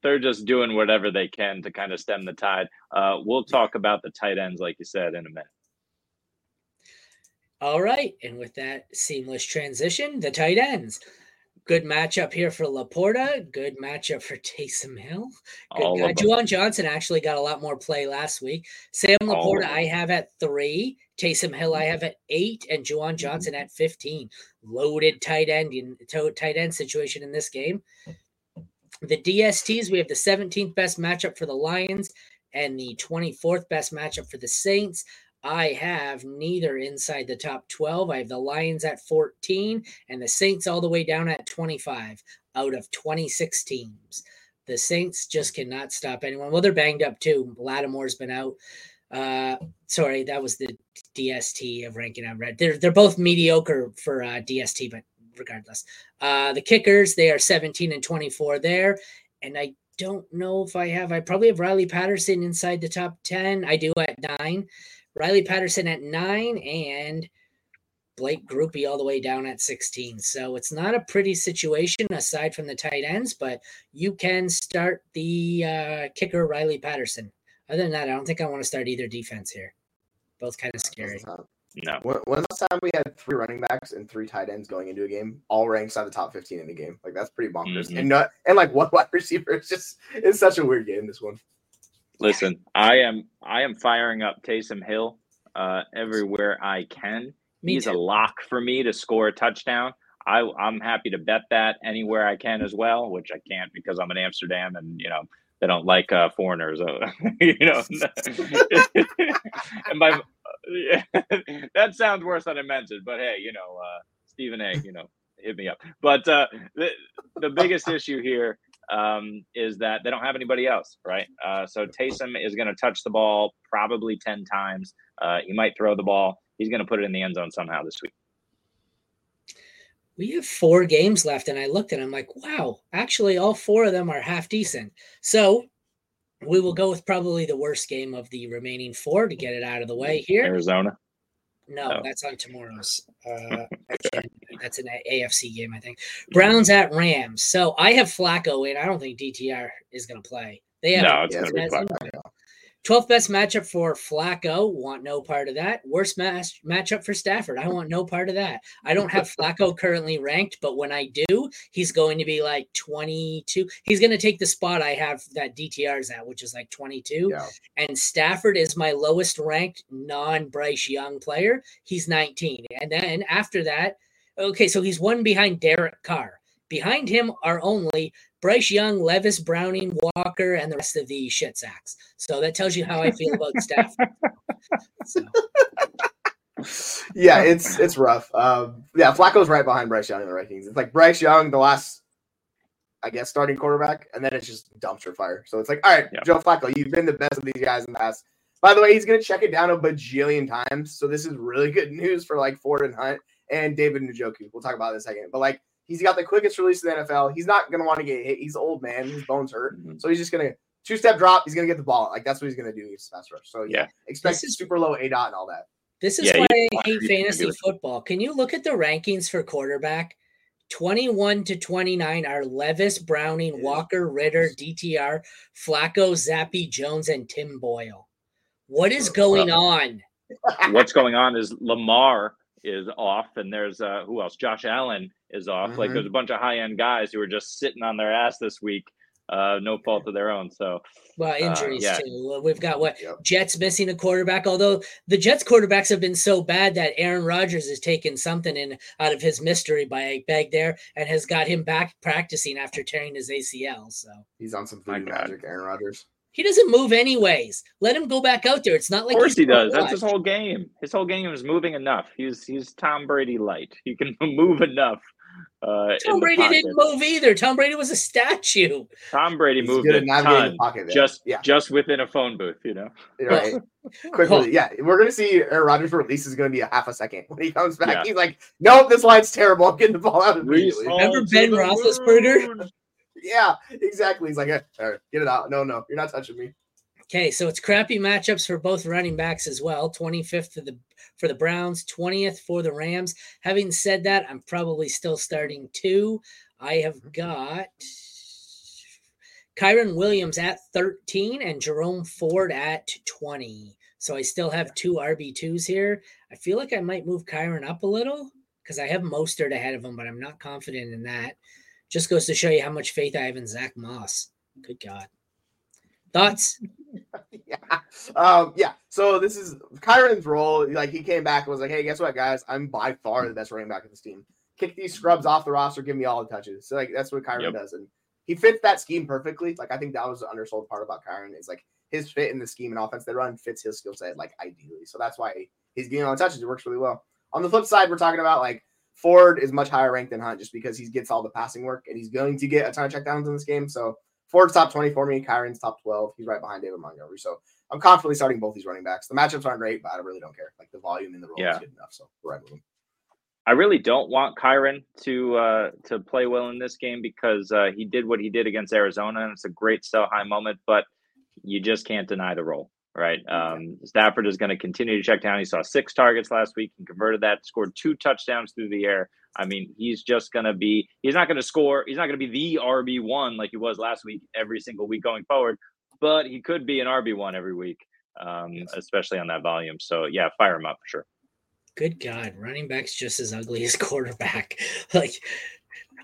they're just doing whatever they can to kind of stem the tide. Uh, we'll talk about the tight ends, like you said, in a minute. All right. And with that seamless transition, the tight ends. Good matchup here for Laporta. Good matchup for Taysom Hill. Good guy. Juwan Johnson actually got a lot more play last week. Sam Laporta. I have at three. Taysom Hill, I have at eight, and Juwan Johnson at 15. Loaded tight end in tight end situation in this game. The DSTs, we have the 17th best matchup for the Lions and the 24th best matchup for the Saints. I have neither inside the top 12. I have the Lions at 14 and the Saints all the way down at 25 out of 26 teams. The Saints just cannot stop anyone. Well, they're banged up too. Lattimore's been out. Uh, sorry, that was the DST of ranking I read. They're they're both mediocre for uh, DST, but regardless, uh, the kickers they are 17 and 24 there, and I don't know if I have. I probably have Riley Patterson inside the top 10. I do at nine. Riley Patterson at nine and Blake Grupe all the way down at 16. So it's not a pretty situation aside from the tight ends, but you can start the uh, kicker Riley Patterson. Other than that, I don't think I want to start either defense here. Both kind of scary. No. When, when last time we had three running backs and three tight ends going into a game, all ranked out the top 15 in the game? Like that's pretty bonkers. Mhm. And not and like (laughs) one wide receiver. It's just it's such a weird game. This one. Listen, I am I am firing up Taysom Hill uh, everywhere I can. Me He's a lock for me to score a touchdown. I, I'm happy to bet that anywhere I can as well, which I can't because I'm in Amsterdam and you know they don't like uh, foreigners. Uh, (laughs) you know, (laughs) and my yeah, (laughs) that sounds worse than I meant it. But hey, you know, uh, Stephen A. You know, hit me up. But uh, the the biggest issue here um, is that they don't have anybody else, right? Uh, so Taysom is going to touch the ball probably ten times. Uh, he might throw the ball. He's going to put it in the end zone somehow this week we have four games left. And I looked and I'm like, wow, actually, all four of them are half decent. So we will go with probably the worst game of the remaining four to get it out of the way here. Arizona. No, oh. that's on tomorrow's. Uh, (laughs) that's an AFC game, I think. Browns at Rams. So I have Flacco in. I don't think DTR is going to play. They have no, it's going to be Flacco. 12th best matchup for Flacco. Want no part of that. Worst match matchup for Stafford. I want no part of that. I don't have Flacco (laughs) currently ranked, but when I do, he's going to be like 22. He's going to take the spot I have that DTR's at, which is like 22. Yeah. And Stafford is my lowest ranked non Bryce Young player. He's 19. And then after that, okay, so he's one behind Derek Carr. Behind him are only Bryce Young, Levis Browning, Walker, and the rest of the shit sacks. So that tells you how I feel about (laughs) Stafford. So. Yeah, it's it's rough. Um, yeah, Flacco's right behind Bryce Young in the rankings. It's like Bryce Young, the last, I guess, starting quarterback, and then it's just dumpster fire. So it's like, all right, yeah. Joe Flacco, you've been the best of these guys in the past. By the way, he's going to check it down a bajillion times. So this is really good news for like Ford and Hunt and David Njoku. We'll talk about it in a second. But like He's got the quickest release in the NFL. He's not going to want to get hit. He's old man. His bones hurt. Mm-hmm. So he's just going to two step drop. He's going to get the ball. Like that's what he's going to do. He's fast rush. So yeah, yeah. expect is, super low A dot and all that. This is yeah, why I hate fantasy football. Can you look at the rankings for quarterback? 21 to 29 are Levis, Browning, Walker, Ridder, DTR, Flacco, Zappe, Jones, and Tim Boyle. What is going on? What's going on is Lamar is off, and there's uh, who else? Josh Allen is off. Mm-hmm. Like there's a bunch of high end guys who are just sitting on their ass this week, uh, no fault of their own. So, well, uh, injuries uh, yeah. too. We've got what yep. Jets missing a quarterback. Although the Jets quarterbacks have been so bad that Aaron Rodgers has taken something in out of his mystery by bag there and has got him back practicing after tearing his ACL. So he's on some magic, Aaron Rodgers. He doesn't move anyways. Let him go back out there. It's not like of course he does. That's his whole game. His whole game is moving enough. He's he's Tom Brady light. He can (laughs) move enough. Uh, Tom Brady didn't move either. Tom Brady was a statue. Tom Brady He's moved a ton, just yeah. just within a phone booth, you know. Right. (laughs) Quickly, yeah. We're gonna see Aaron Rodgers release is gonna be a half a second when he comes back. Yeah. He's like, "Nope, this line's terrible. I'm getting the ball out immediately." Remember Ben Roethlisberger? Yeah, exactly. He's like, hey, all right, get it out. No, no, you're not touching me. Okay, so it's crappy matchups for both running backs as well. 25th for the for the Browns, 20th for the Rams. Having said that, I'm probably still starting two. I have mm-hmm. got Kyren Williams at 13 and Jerome Ford at 20. So I still have two RB2s here. I feel like I might move Kyren up a little because I have Mostert ahead of him, but I'm not confident in that. Just goes to show you how much faith I have in Zack Moss. Good God. Thoughts? (laughs) yeah. Um, yeah. So this is Kyren's role. Like he came back and was like, hey, guess what, guys? I'm by far the best running back of this team. Kick these scrubs off the roster, give me all the touches. So like that's what Kyren yep. does. And he fits that scheme perfectly. Like I think that was the undersold part about Kyren is like his fit in the scheme and offense they run fits his skill set like ideally. So that's why he's getting all the touches. It works really well. On the flip side, we're talking about like Ford is much higher ranked than Hunt just because he gets all the passing work and he's going to get a ton of checkdowns in this game. So Ford's top 20 for me. Kyren's top 12. He's right behind David Montgomery. So I'm confidently starting both these running backs. The matchups aren't great, but I really don't care. Like the volume in the role yeah. is good enough. So we're right with them. I really don't want Kyren to uh, to play well in this game because uh, he did what he did against Arizona, and it's a great sell high moment. But you just can't deny the role right? Um, Stafford is going to continue to check down. He saw six targets last week and converted that, scored two touchdowns through the air. I mean, he's just going to be, he's not going to score, he's not going to be the RB1 like he was last week every single week going forward, but he could be an RB1 every week, um, yes. especially on that volume. So, yeah, fire him up for sure. Good God, running back's just as ugly as quarterback. (laughs) like,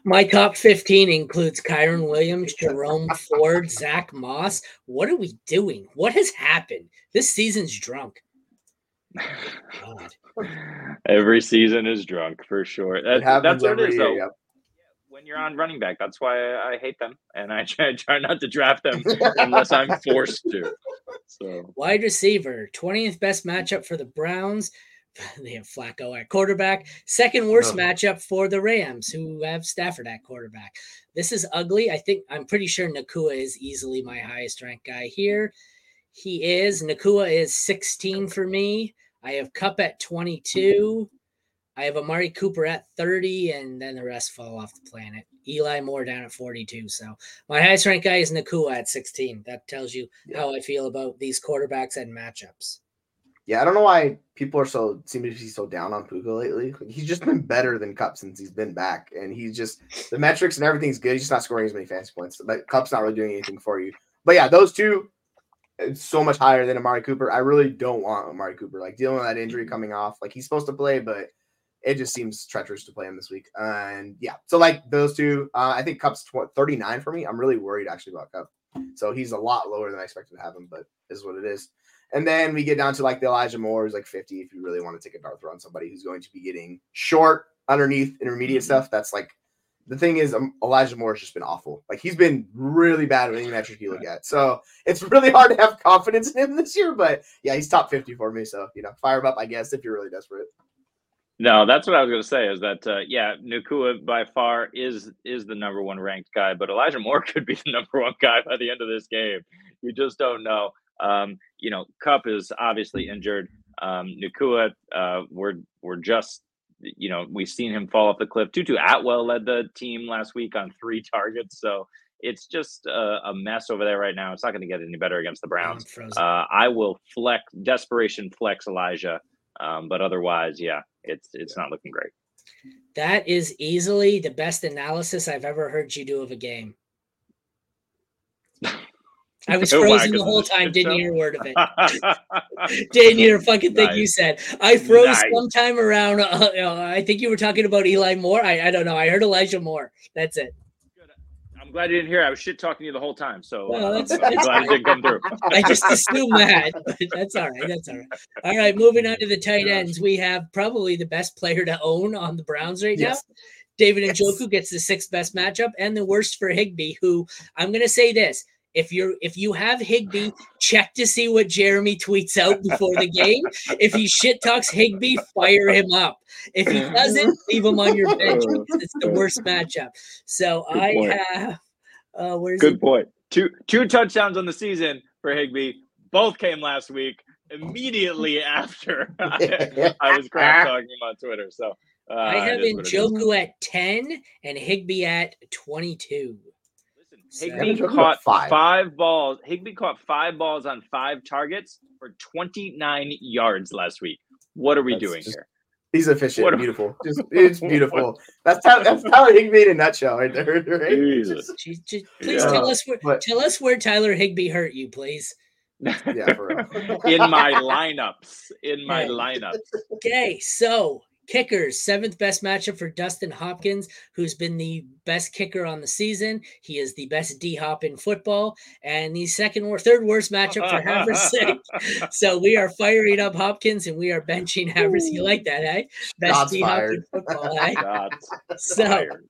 my top 15 includes Kyren Williams, Jerome Ford, Zack Moss. What are we doing? What has happened? This season's drunk. God. Every season is drunk for sure. That, that's what it every is, year. though. Yep. When you're on running back, that's why I, I hate them, and I (laughs) try, try not to draft them unless I'm forced to. So Wide receiver, 20th best matchup for the Browns. (laughs) They have Flacco at quarterback. Second worst No. matchup for the Rams, who have Stafford at quarterback. This is ugly. I think I'm pretty sure Nacua is easily my highest ranked guy here. He is. Nacua is 16 for me. I have Kupp at 22. I have Amari Cooper at 30, and then the rest fall off the planet. Eli Moore down at 42. So my highest ranked guy is Nacua at 16. That tells you Yeah. how I feel about these quarterbacks and matchups. Yeah, I don't know why people are so seem to be so down on Puka lately. Like, he's just been better than Kupp since he's been back, and he's just the metrics and everything's good. He's just not scoring as many fantasy points. But Kupp's not really doing anything for you. But yeah, those two, it's so much higher than Amari Cooper. I really don't want Amari Cooper like dealing with that injury coming off. Like he's supposed to play, but it just seems treacherous to play him this week. And yeah, so like those two, uh, I think Kupp's tw- 39 for me. I'm really worried actually about Kupp. So he's a lot lower than I expected to have him, but is what it is. And then we get down to like the Elijah Moore, who's like 50 if you really want to take a dart throw on somebody who's going to be getting short, underneath, intermediate stuff. That's like the thing is um, Elijah Moore has just been awful. Like he's been really bad with any metric you look at. So it's really hard to have confidence in him this year. But yeah, he's top 50 for me. So you know, fire him up, I guess, if you're really desperate. no, that's what I was going to say. Is that uh, yeah, Nacua by far is is the number one ranked guy, but Elijah Moore (laughs) could be the number one guy by the end of this game. You just don't know. Um, you know, Kupp is obviously injured. Um, Nacua, uh, we're we're just you know we've seen him fall off the cliff. Tutu Atwell led the team last week on three (laughs) targets, so it's just a, a mess over there right now. It's not going to get any better against the Browns. I'm. Uh, I will flex desperation flex Elijah, um, but otherwise, yeah, it's it's not looking great. that is easily the best analysis I've ever heard you do of a game. (laughs) I was frozen the whole time, didn't show? hear a word of it. (laughs) Didn't hear a fucking thing you said. I froze Nice. sometime around. Uh, uh, I think you were talking about Eli Moore. I, I don't know. I heard Elijah Moore. That's it. I'm glad you didn't hear. I was shit talking you the whole time, so Well, uh, that's- I'm that's glad it didn't come through. (laughs) I just assumed that. That's all right. That's all right. All right. Moving on to the tight ends, we have probably the best player to own on the Browns right Yes. now. David Yes. Njoku gets the sixth best matchup, and the worst for Higbee. Who I'm going to say this: if you're if you have Higbee, check to see what Jeremy tweets out before the game. If he shit talks Higbee, fire him up. If he doesn't, leave him on your bench because it's the worst matchup. So Good I point. have. Uh, where's Good it? point. Two two touchdowns on the season for Higbee. Both came last week. Immediately after I, I was crap talking him on Twitter. So uh, I have it is what it is. Njoku at 10 and Higbee at 22. Listen, So- Higbee caught five. five. balls. Higbee caught five balls on five targets for 29 yards last week. What are we That's doing just- here? He's efficient, What a- beautiful. (laughs) Just it's beautiful. That's Tyler, that's Tyler Higbee in a nutshell, right there. Right? Jesus. Just- Just, just- please Yeah. tell us where But- tell us where Tyler Higbee hurt you, please. yeah, for real. (laughs) in my lineups. In my Yeah. lineups. Okay, so kickers, seventh best matchup for Dustin Hopkins, who's been the best kicker on the season. He is the best D hop in football, and the second or third worst matchup for Havrisik. (laughs) So we are firing up Hopkins and we are benching Havers. You like that, eh? Best Shots D hop in football, eh? Shots (laughs) So fired.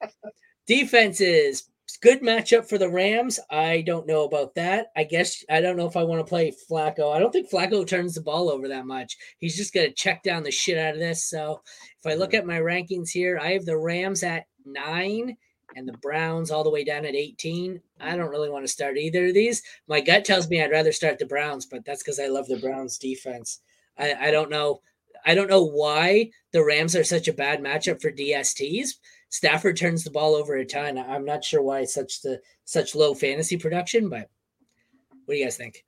defenses good matchup for the Rams. I don't know about that. I guess I don't know if I want to play Flacco. I don't think Flacco turns the ball over that much. He's just going to check down the shit out of this. So if I look at my rankings here, I have the Rams at nine and the Browns all the way down at 18. I don't really want to start either of these. My gut tells me I'd rather start the Browns, but that's because I love the Browns defense. I, I don't know. I don't know why the Rams are such a bad matchup for DSTs. Stafford turns the ball over a ton. I'm not sure why such the such low fantasy production, but what do you guys think?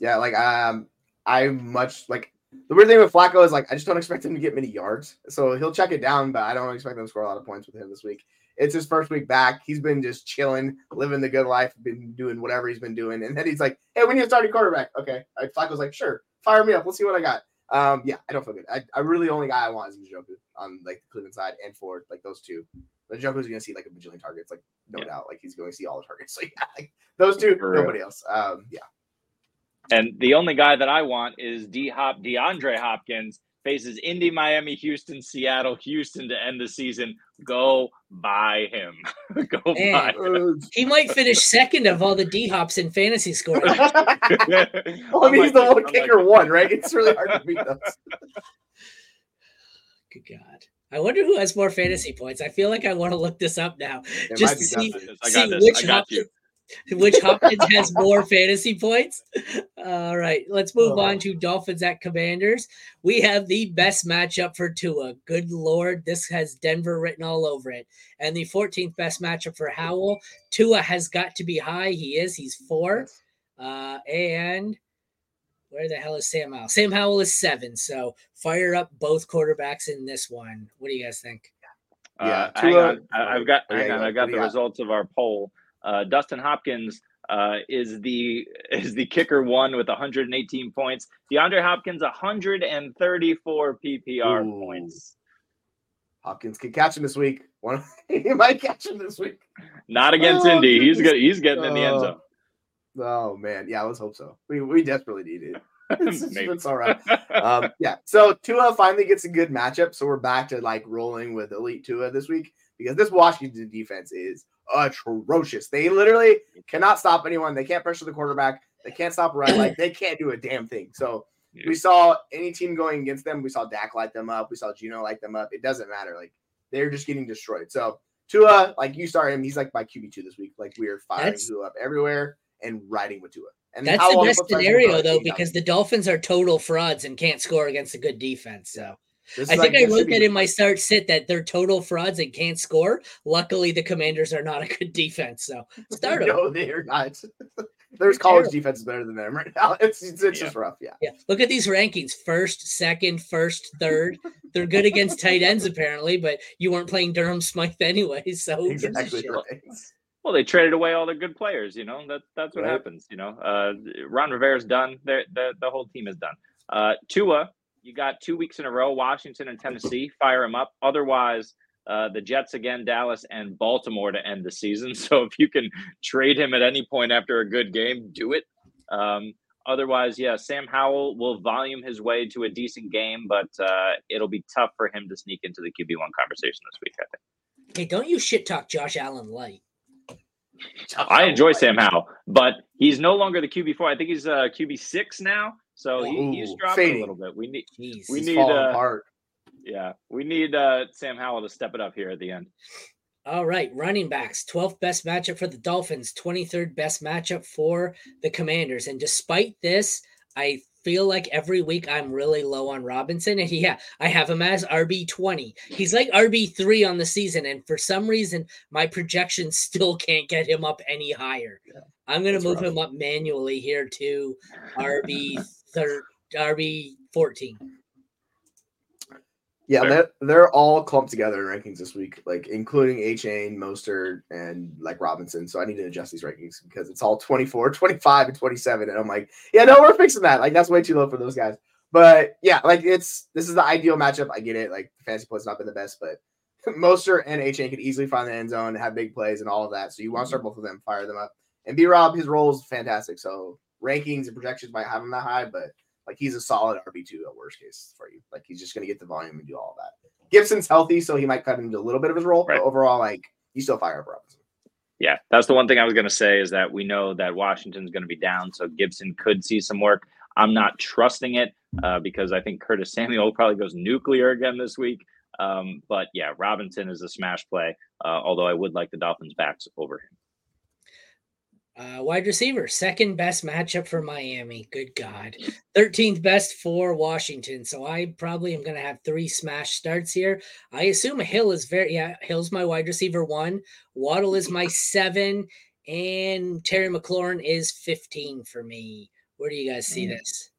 Yeah, like um, I much like the weird thing with Flacco is like I just don't expect him to get many yards. So he'll check it down, but I don't expect him to score a lot of points with him this week. It's his first week back. He's been just chilling, living the good life, been doing whatever he's been doing, and then he's like, "Hey, we need a starting quarterback." Okay, Flacco's like, "Sure, fire me up. Let's see what I got." Um, yeah, I don't feel good. I, I really only guy I want is Njoku on like the Cleveland side and Ford, like those two. But Njoku's gonna see like a bajillion targets, like no Yeah. doubt. Like he's going to see all the targets. (laughs) So yeah, like those two, For real. nobody else. Um, yeah. And the only guy that I want is D Hop DeAndre Hopkins faces Indy, Miami, Houston, Seattle, Houston to end the season. Go buy him. (laughs) Go Man. buy him. (laughs) He might finish second of all the D hops in fantasy scoring. well, I I'm mean, he's like- the one I'm kicker like- one, right? It's really hard to beat those. Good God. I wonder who has more fantasy points. I feel like I want to look this up now. It Just might be see- I See got this. which I got you. Hopkins, (laughs) which Hopkins (laughs) has more fantasy points. All right, let's move Oh. on to Dolphins at Commanders. We have the best matchup for Tua. Good Lord, this has Denver written all over it. And the 14th best matchup for Howell. Tua has got to be high. He is. He's four. Uh, and where the hell is Sam Howell? Sam Howell is seven. So fire up both quarterbacks in this one. What do you guys think? Yeah, Uh, hang on. I, I've got. Oh, yeah, Hang on. go. I got the got? results of our poll. Uh, Dustin Hopkins uh, is the is the kicker one with 118 points. DeAndre Hopkins 134 PPR Ooh. points. Hopkins can catch him this week. (laughs) One, he might catch him this week. Not against Oh, Indy. He's good. He's getting in the end Oh. zone. Oh man, yeah, let's hope so. We we desperately need it. It's, it's, all right. Um, yeah. So Tua finally gets a good matchup. So we're back to like rolling with elite Tua this week because this Washington defense is atrocious. They literally cannot stop anyone. They can't pressure the quarterback. They can't stop a run. Like they can't do a damn thing. So we saw any team going against them. We saw Dak light them up. We saw Geno light them up. It doesn't matter. Like they're just getting destroyed. So Tua, like you start him, he's like my QB two this week. Like we are firing That's- Tua up everywhere and riding with Tua. And That's the best flip side is scenario though, because the Dolphins are total frauds and can't score against a good defense. So I is think like- I wrote that in my start sit that they're total frauds and can't score. Luckily, the Commanders are not a good defense, so (laughs) start them. No, they're not. (laughs) There's They're college terrible. defenses better than them right now. (laughs) It's it's, it's Yeah. just rough. Yeah. Yeah, look at these rankings: first, second, first, third. They're good against tight ends apparently, but you weren't playing Durham Smythe anyway, so who gives a Exactly. Right. Well, they traded away all their good players. You know that that's what Right. happens. You know, uh, Ron Rivera's done. They're, the the whole team is done. Uh, Tua, you got two weeks in a row. Washington and Tennessee, fire him up. Otherwise, uh, the Jets again, Dallas and Baltimore to end the season. (laughs) So if you can trade him at any point after a good game, do it. Um, otherwise, yeah, Sam Howell will volume his way to a decent game, but uh, it'll be tough for him to sneak into the QB one conversation this week. I think. Hey, don't you shit talk Josh Allen light? (laughs) I enjoy Sam Howell, but he's no longer the QB four. I think he's uh, QB six now, so he, he's Ooh, dropping fading. a little bit. We need, Jeez. We need, falling uh, apart. yeah, we need uh, Sam Howell to step it up here at the end. All right, running backs, 12th best matchup for the Dolphins, 23rd best matchup for the Commanders. And despite this, I feel like every week I'm really low on Robinson. And yeah, I have him as RB20. He's like RB3 on the season. And for some reason, my projections still can't get him up any higher. Yeah, I'm going to move rough. him up manually here to RB third, RB 14. Yeah, Fair. they're, they're all clumped together in rankings this week, like including Achane, Mostert, and like Robinson. So I need to adjust these rankings because it's all 24, (laughs) 25, and 27. And I'm like, yeah, no, we're fixing that. Like, that's way too low for those guys. But yeah, like it's this is the ideal matchup. I get it. Like the fantasy points not been the best, but (laughs) Mostert and Achane could easily find the end zone, have big plays, and all of that. So you want to start both of them, fire them up. And B Rob, his role is fantastic. So rankings and projections might have him that high, but like he's a solid RB two at worst case for you. Like he's just gonna get the volume and do all that. Gibson's healthy, so he might cut into a little bit of his role, Right. but overall, like you still fire up Robinson. Yeah, that's the one thing I was going to say is that we know that Washington's going to be down, so Gibson could see some work. I'm not trusting it uh, because I think Curtis (laughs) Samuel probably goes nuclear again this week. Um, but yeah, Robinson is a smash play. Uh, although I would like the Dolphins backs over him. Uh, wide receiver, second best matchup for Miami. Good God. 13th best for Washington. So I probably am going to have three smash starts here. I assume Hill is very, yeah, Hill's my wide receiver one. Waddle is my seven. And Terry McLaurin is 15 for me. Where do you guys see Mm. this?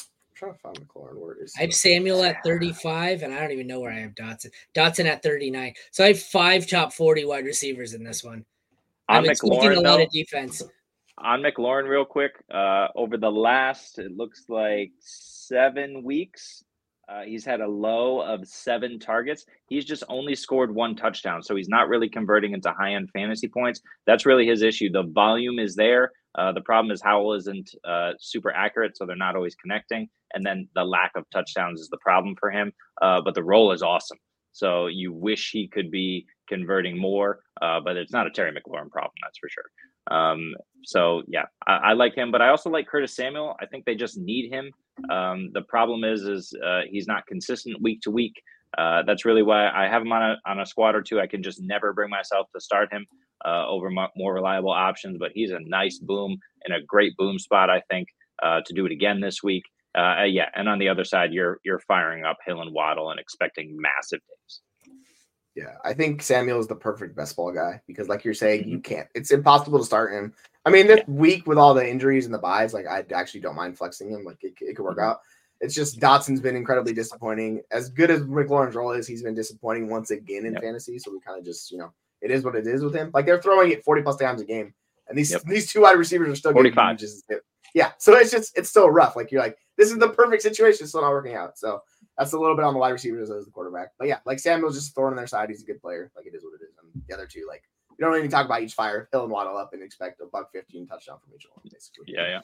I'm trying to find McLaurin. Where is I have Samuel at 35, and I don't even know where I have Dotson. Dotson at 39. So I have five top 40 wide receivers in this one. On I'm expecting a McLaurin, lot though, of defense. on McLaurin, real quick, uh, over the last, it looks like seven weeks, uh, he's had a low of seven targets. He's just only scored one touchdown, so he's not really converting into high end fantasy points. That's really his issue. The volume is there, Uh, the problem is Howell isn't uh, super accurate, so they're not always connecting. And then the lack of touchdowns is the problem for him. Uh, but the role is awesome. So you wish he could be converting more, uh, but it's not a Terry McLaurin problem, that's for sure. Um, so yeah, I, I, like him, but I also like Curtis Samuel. I think they just need him. Um, the problem is, is uh, he's not consistent week to week. Uh, that's really why I have him on a on a squad or two. I can just never bring myself to start him uh, over more reliable options. But he's a nice boom and a great boom spot, I think, uh, to do it again this week. Uh, yeah, and on the other side, you're you're firing up Hill and Waddle and expecting massive days. Yeah, I think Samuel is the perfect best ball guy because, like you're saying, you mm-hmm. can't. It's impossible to start him. I mean, this yeah. week with all the injuries and the buys, like I actually don't mind flexing him. Like it, it could work mm-hmm. out. It's just Dotson's been incredibly disappointing. As good as McLaurin's role is, he's been disappointing once again in yep. fantasy. So we kind of just, you know, it is what it is with him. Like they're throwing it 40 plus times a game. And these yep. these two wide receivers are still 45. getting Yeah. So it's just it's still rough. Like you're like, this is the perfect situation, still not working out. So that's a little bit on the wide receivers as the quarterback. But yeah, like Samuel's just throwing on their side. He's a good player. Like it is what it is. And the other two, like you don't even talk about each fire, Hill and Waddle up and expect a buck 15 touchdown from each one, basically. Yeah, yeah.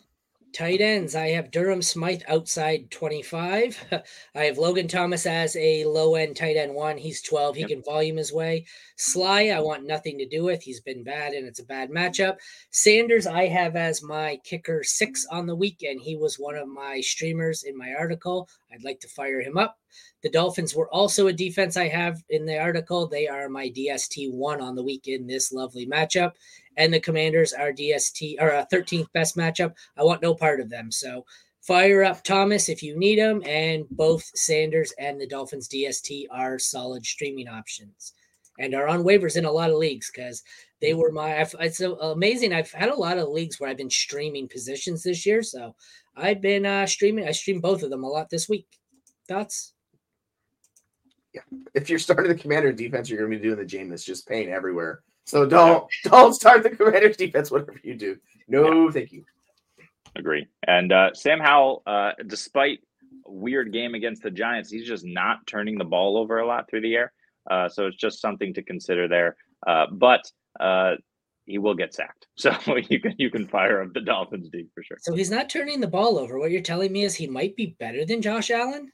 Tight ends. I have Durham Smythe outside 25. (laughs) I have Logan Thomas as a low end tight end one. He's 12. He yep. can volume his way. Slye, I want nothing to do with. He's been bad and it's a bad matchup. Sanders, I have as my kicker six on the weekend. He was one of my streamers in my article. I'd like to fire him up. The Dolphins were also a defense I have in the article. They are my DST one on the week in this lovely matchup. And the Commanders are DST or uh, a 13th best matchup. I want no part of them. So fire up Thomas if you need him. And both Sanders and the Dolphins DST are solid streaming options and are on waivers in a lot of leagues because they were my. It's amazing. I've had a lot of leagues where I've been streaming positions this year. So I've been uh, streaming. I streamed both of them a lot this week. Thoughts? yeah, if you're starting the commander defense, you're going to be doing the Jameis just pain everywhere. So don't (laughs) don't start the commander's defense, whatever you do. No, yeah. thank you. Agree. And uh, Sam Howell, uh, despite a weird game against the Giants, he's just not turning the ball over a lot through the air. Uh, so it's just something to consider there. Uh, but uh, he will get sacked. (laughs) So you can you can fire up the Dolphins D for sure. So he's not turning the ball over. What you're telling me is he might be better than Josh Allen?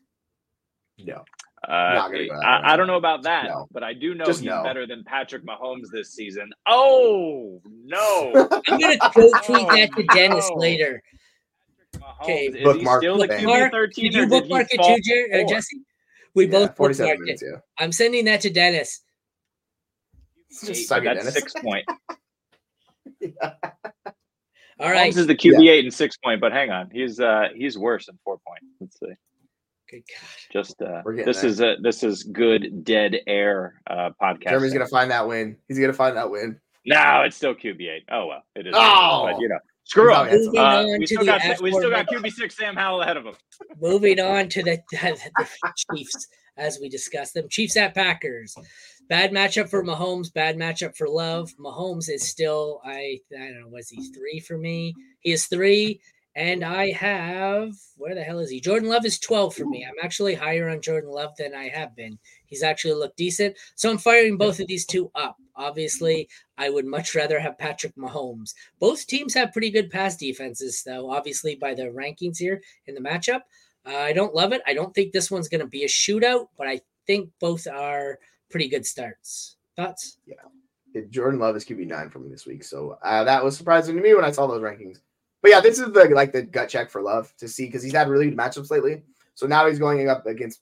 No. Uh, I, I, don't know about that, no. but I do know Just he's no. better than Patrick Mahomes this season. Oh no! (laughs) I'm gonna (laughs) go tweet that to Dennis no. later. Okay, bookmark. Still the QB thirteen, Did you bookmark it too, Jer- uh, Jesse? We yeah, both bookmarked minutes, it. Yeah. I'm sending that to Dennis. Just Eight, that's Dennis. six point. (laughs) yeah. All right. This is the QB yeah. eight and six point, but hang on, he's uh he's worse than four point. Let's see. Good God. Just uh, this there. is a this is good dead air uh podcast. Jeremy's gonna find that win. He's gonna find that win. No, it's still QB eight. Oh well, it is. Oh, but, you know. Screw up. Uh, we, still got, we still got QB six Sam Howell ahead of him. Moving on to the, (laughs) the Chiefs, as we discussed them. Chiefs at Packers. Bad matchup for Mahomes. Bad matchup for Love. Mahomes is still I I don't know was he three for me. He is three. And I have, where the hell is he? Jordan Love is 12 for me. I'm actually higher on Jordan Love than I have been. He's actually looked decent. So I'm firing both of these two up. Obviously, I would much rather have Patrick Mahomes. Both teams have pretty good pass defenses, though, obviously, by the rankings here in the matchup. Uh, I don't love it. I don't think this one's going to be a shootout, but I think both are pretty good starts. Thoughts? Yeah. Jordan Love is QB9 for me this week. So uh, that was surprising to me when I saw those rankings. But yeah, this is the like the gut check for Love to see because he's had really good matchups lately. So now he's going up against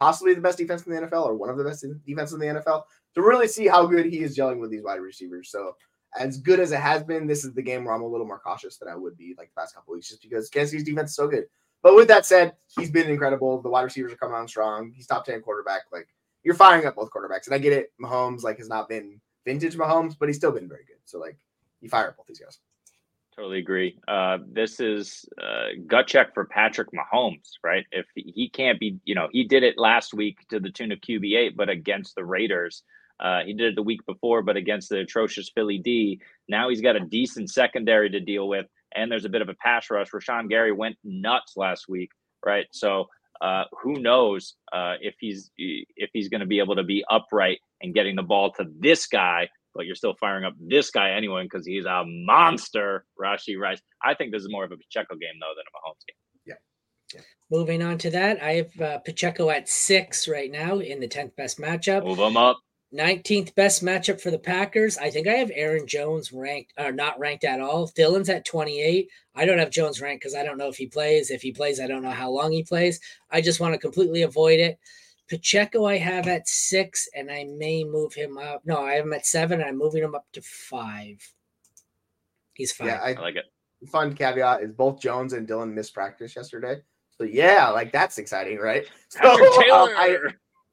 possibly the best defense in the NFL or one of the best defense in the NFL to really see how good he is gelling with these wide receivers. So as good as it has been, this is the game where I'm a little more cautious than I would be like the past couple weeks, just because Kansas City's defense is so good. But with that said, he's been incredible. The wide receivers are coming on strong. He's top 10 quarterback. Like you're firing up both quarterbacks. And I get it. Mahomes like has not been vintage Mahomes, but he's still been very good. So like you fire up both these guys. Totally agree. Uh, this is uh, gut check for Patrick Mahomes, right? If he can't be, you know, he did it last week to the tune of QB eight, but against the Raiders. Uh, he did it the week before, but against the atrocious Philly D. Now he's got a decent secondary to deal with, and there's a bit of a pass rush. Rashan Gary went nuts last week, right? So uh, who knows uh, if he's if he's going to be able to be upright and getting the ball to this guy but you're still firing up this guy anyway because he's a monster, Rashee Rice. I think this is more of a Pacheco game though than a Mahomes game. Yeah. Moving on to that, I have uh, Pacheco at six right now in the 10th best matchup. Move him up. 19th best matchup for the Packers. I think I have Aaron Jones ranked or not ranked at all. Dillon's at 28. I don't have Jones ranked because I don't know if he plays. If he plays, I don't know how long he plays. I just want to completely avoid it. Pacheco, I have at six, and I may move him up. No, I have him at seven, and I'm moving him up to five. He's five. Yeah, I, I like it. fun caveat is both Jones and Dillon missed practice yesterday. So yeah, like that's exciting, right? So Patrick uh, Taylor. I,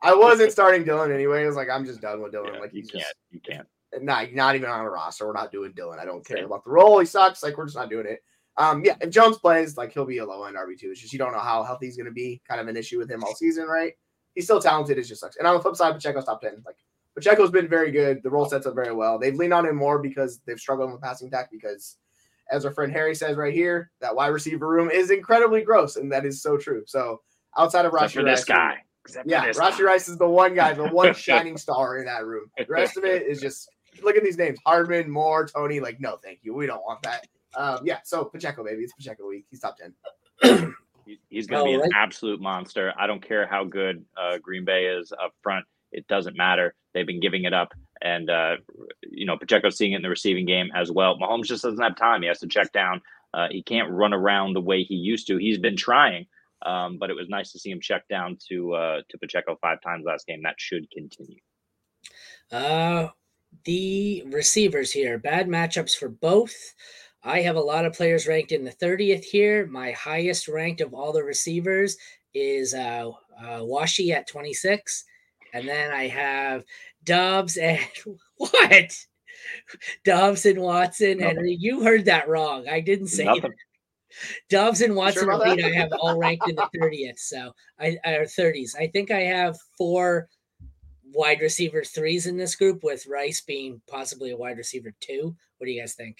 I wasn't starting Dillon anyway. I was like, I'm just done with Dillon. Yeah, like you he's can't. just You can't. not not even on a roster. We're not doing Dillon. I don't care Same. about the role. He sucks. Like we're just not doing it. Um, yeah, if Jones plays, like he'll be a low end RB two. It's just you don't know how healthy he's going to be. Kind of an issue with him all season, right? He's still talented. It just sucks. And on the flip side, Pacheco's top ten. Like Pacheco's been very good. The role sets up very well. They've leaned on him more because they've struggled with passing attack. Because as our friend Harry says right here, that wide receiver room is incredibly gross, and that is so true. So outside of Except for this guy. Except yeah, for this Rashee. Rice is the one guy, the one (laughs) shining star in that room. The rest of it is (laughs) just look at these names: Hardman, Moore, Toney. Like, no, thank you. We don't want that. Um, yeah, so Pacheco, baby, it's Pacheco week. He's top ten. (clears throat) He's going to be Oh, an absolute monster. I don't care how good uh, Green Bay is up front. It doesn't matter. They've been giving it up. And, uh, you know, Pacheco's seeing it in the receiving game as well. Mahomes just doesn't have time. He has to check down. Uh, he can't run around the way he used to. He's been trying, um, but it was nice to see him check down to uh, to Pacheco five times last game. That should continue. Uh, the receivers here, bad matchups for both. I have a lot of players ranked in the 30th here. My highest ranked of all the receivers is uh, uh Washi at 26. And then I have Dobbs and (laughs) what? Dobbs and Watson. And you heard that wrong. I didn't say Nothing. Dobbs and Watson Reed. I have all ranked in the 30th. So I or 30s. I think I have four wide receiver threes in this group, with Rice being possibly a wide receiver two. What do you guys think?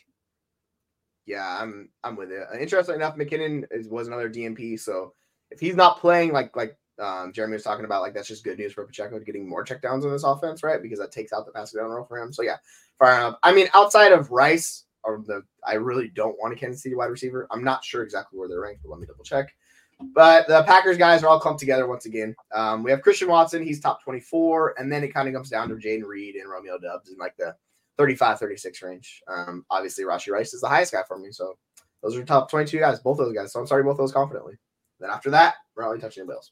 Yeah, I'm I'm with it. Uh, Interesting enough, McKinnon is was another DMP. So if he's not playing like like um, Jeremy was talking about, like that's just good news for Pacheco getting more checkdowns on this offense, right? Because that takes out the passing down role for him. So yeah, far enough. I mean, outside of Rice or the, I really don't want a Kansas City wide receiver. I'm not sure exactly where they're ranked, but let me double check. But the Packers guys are all clumped together once again. Um, we have Christian Watson, he's top 24, and then it kind of comes down to Jayden Reed and Romeo Doubs in like the 35, 36 range. Um, obviously, Rashee Rice is the highest guy for me. So those are top 22 guys, both of those guys. So I'm sorry, both those confidently. Then after that, we're really touching the Bills.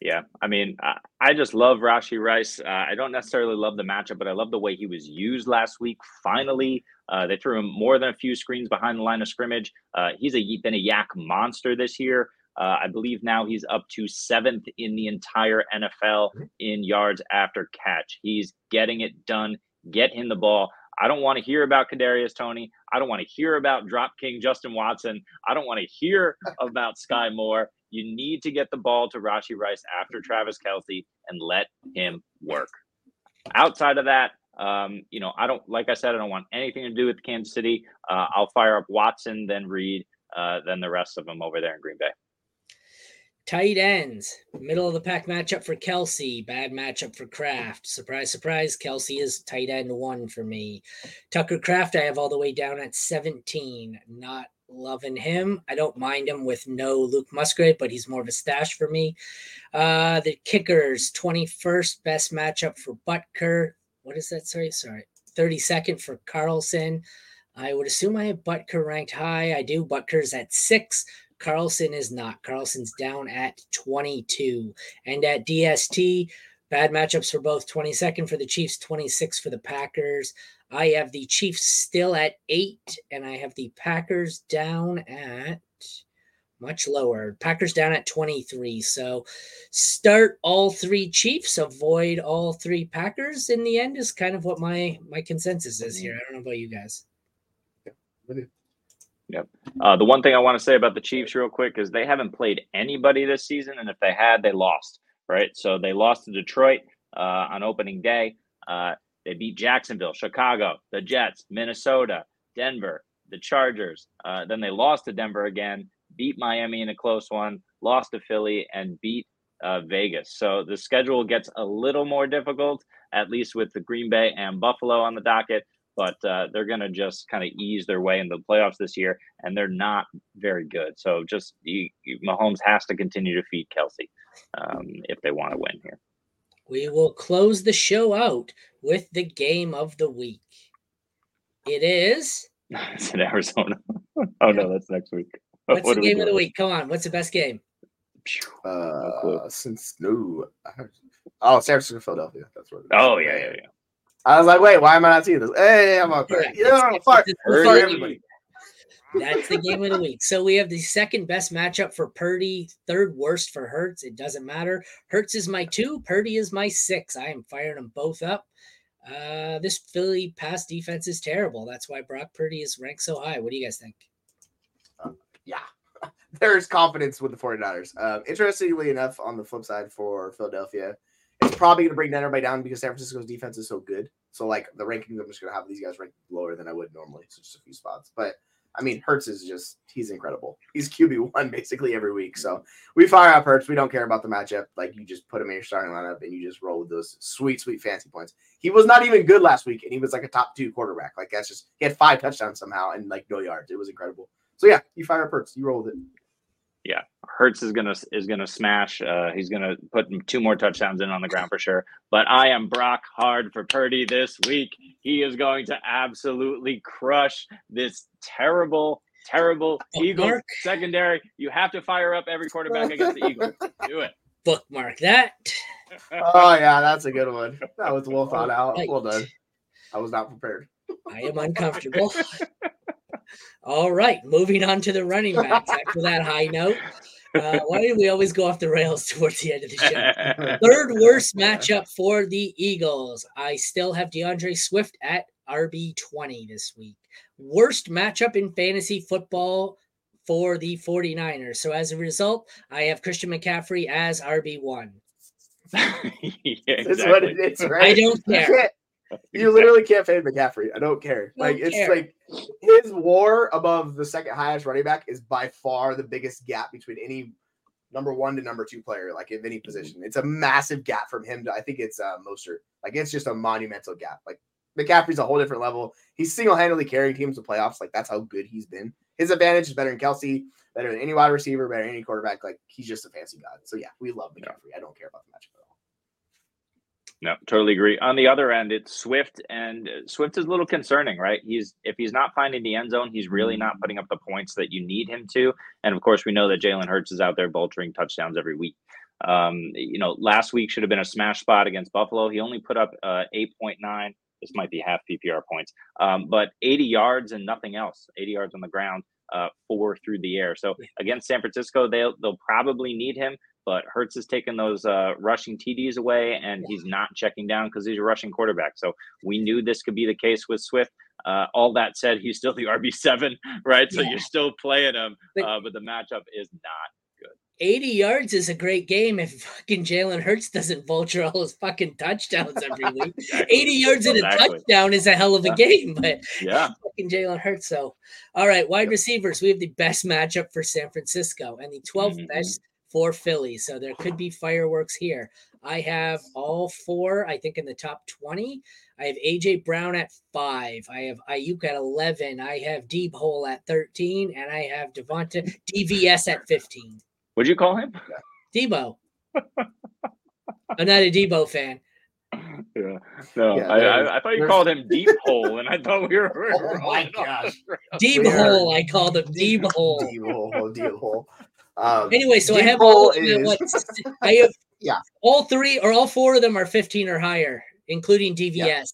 Yeah, I mean, I, I just love Rashee Rice. Uh, I don't necessarily love the matchup, but I love the way he was used last week. Finally, uh, they threw him more than a few screens behind the line of scrimmage. Uh, he's a been a yak monster this year. Uh, I believe now he's up to seventh in the entire NFL in yards after catch. He's getting it done. Get him the ball. I don't want to hear about Kadarius Toney. I don't want to hear about Drop King Justin Watson. I don't want to hear (laughs) about Skyy Moore. You need to get the ball to Rashee Rice after Travis Kelce and let him work. Outside of that, um, you know, I don't like I said, I don't want anything to do with Kansas City. Uh, I'll fire up Watson, then Reed, uh, then the rest of them over there in Green Bay. Tight ends, middle of the pack matchup for Kelce, bad matchup for Kraft. Surprise, surprise, Kelce is tight end one for me. Tucker Kraft, I have all the way down at 17. Not loving him. I don't mind him with no Luke Musgrave, but he's more of a stash for me. Uh, the kickers, 21st best matchup for Butker. What is that? Sorry, sorry. 32nd for Carlson. I would assume I have Butker ranked high. I do. Butker's at six. Carlson is not. Carlson's down at 22. And at DST, bad matchups for both 22nd for the Chiefs, 26 for the Packers. I have the Chiefs still at eight, and I have the Packers down at much lower. Packers down at 23. So start all three Chiefs, avoid all three Packers in the end is kind of what my my consensus is here. I don't know about you guys. Uh, the one thing I want to say about the Chiefs, real quick, is they haven't played anybody this season, and if they had, they lost. Right, so they lost to Detroit uh, on opening day. Uh, they beat Jacksonville, Chicago, the Jets, Minnesota, Denver, the Chargers. Uh, then they lost to Denver again, beat Miami in a close one, lost to Philly, and beat uh, Vegas. So the schedule gets a little more difficult. at least with the Green Bay and Buffalo on the docket. But uh, they're going to just kind of ease their way into the playoffs this year, and they're not very good. So just you, you, Mahomes has to continue to feed Kelce um, if they want to win here. We will close the show out with the game of the week. It is. (laughs) it's in Arizona. (laughs) oh no, that's next week. (laughs) What's what the game of the week? Come on, what's the best game? Uh, no since no, oh, San Francisco, Philadelphia. That's what. Oh yeah, yeah, yeah. I was like, wait, why am I not seeing this? Hey, I'm up. Yeah, yeah fuck. everybody. That's the game of the week. So we have the second best matchup for Purdy, third worst for Hurts. It doesn't matter. Hurts is my two, Purdy is my six. I am firing them both up. Uh, this Philly pass defense is terrible. That's why Brock Purdy is ranked so high. What do you guys think? Yeah, (laughs) there's confidence with the 49ers. Um, interestingly enough, on the flip side for Philadelphia, it's probably going to bring everybody down because San Francisco's defense is so good. So, like, the rankings, I'm just going to have these guys ranked lower than I would normally. So, just a few spots. But I mean, Hurts is just he's incredible. He's QB one (laughs) basically every week. So we fire up Hurts. We don't care about the matchup. Like you just put him in your starting lineup and you just roll with those sweet, sweet fancy points. He was not even good last week, and he was like a top two quarterback. Like that's just he had five touchdowns somehow and like no yards. It was incredible. So yeah, you fire up Hurts. You roll with it yeah, Hurts is gonna is gonna smash. Uh, he's gonna put two more touchdowns in on the ground for sure. But I am Brock hard for Purdy this week. He is going to absolutely crush this terrible, terrible Eagles Mark. secondary. You have to fire up every quarterback against the Eagles. (laughs) Do it. Bookmark that. (laughs) oh yeah, that's a good one. That was well thought out. Well done. I was not prepared. I am uncomfortable. (laughs) All right, moving on to the running backs after that high note. Uh, why do we always go off the rails (laughs) towards the end of the show? (laughs) Third worst matchup for the Eagles. I still have D'Andre Swift at RB20 this week. Worst matchup in fantasy football for the 49ers. So as a result, I have Christian McCaffrey as RB1. (laughs) yeah, exactly. It's right? I don't care. You literally can't fade McCaffrey. I don't care. Don't like it's like his war above the second highest running back is by far the biggest gap between any number one to number two player, like in any position. It's a massive gap from him to I think it's uh Mostert. Like it's just a monumental gap. Like McCaffrey's a whole different level. He's single-handedly carrying teams to playoffs. Like that's how good he's been. His advantage is better than Kelce, better than any wide receiver, better than any quarterback. Like he's just a fancy god. So yeah, we love McCaffrey. I don't care about the matchup at all. No, totally agree. On the other end, it's Swift, and uh, Swift is a little concerning, right? He's if he's not finding the end zone, he's really not putting up the points that you need him to. And of course, we know that Jalen Hurts is out there vulturing touchdowns every week. Um, you know, last week should have been a smash spot against Buffalo. He only put up uh, eight point nine. This might be half PPR points, um, but 80 yards and nothing else. 80 yards on the ground, uh, four through the air. So against San Francisco, they'll they'll probably need him but Hurts has taken those uh, rushing TDs away, and he's not checking down because he's a rushing quarterback. So we knew this could be the case with Swift. Uh, all that said, he's still the (laughs) RB seven, right? So yeah. you're still playing him, but, uh, but the matchup is not good. 80 yards is a great game if fucking Jalen Hurts doesn't vulture all his fucking touchdowns every (laughs) week. exactly. 80 yards exactly. in a touchdown is a hell of a game, but yeah, (laughs) fucking Jalen Hurts. So, all right, wide yep. receivers, we have the best matchup for San Francisco and the 12th mm-hmm. best for Philly. So there could be fireworks here. I have all four, I think, in the top 20. I have AJ Brown at five. I have Aiyuk at 11. I have Deep Hole at 13. And I have Devonta DVS at 15. What'd you call him? Deebo. I'm not a Deebo fan. Yeah, no, yeah, I, I, I, thought you called him Deep Hole, and I thought we were. (laughs) oh my gosh, (laughs) Deep Hole! I called him Deep Hole. Deep Hole, Deep Hole. Um, anyway, so I have all is... (laughs) I have yeah all three or all four of them are 15 or higher, including DVS. Yeah.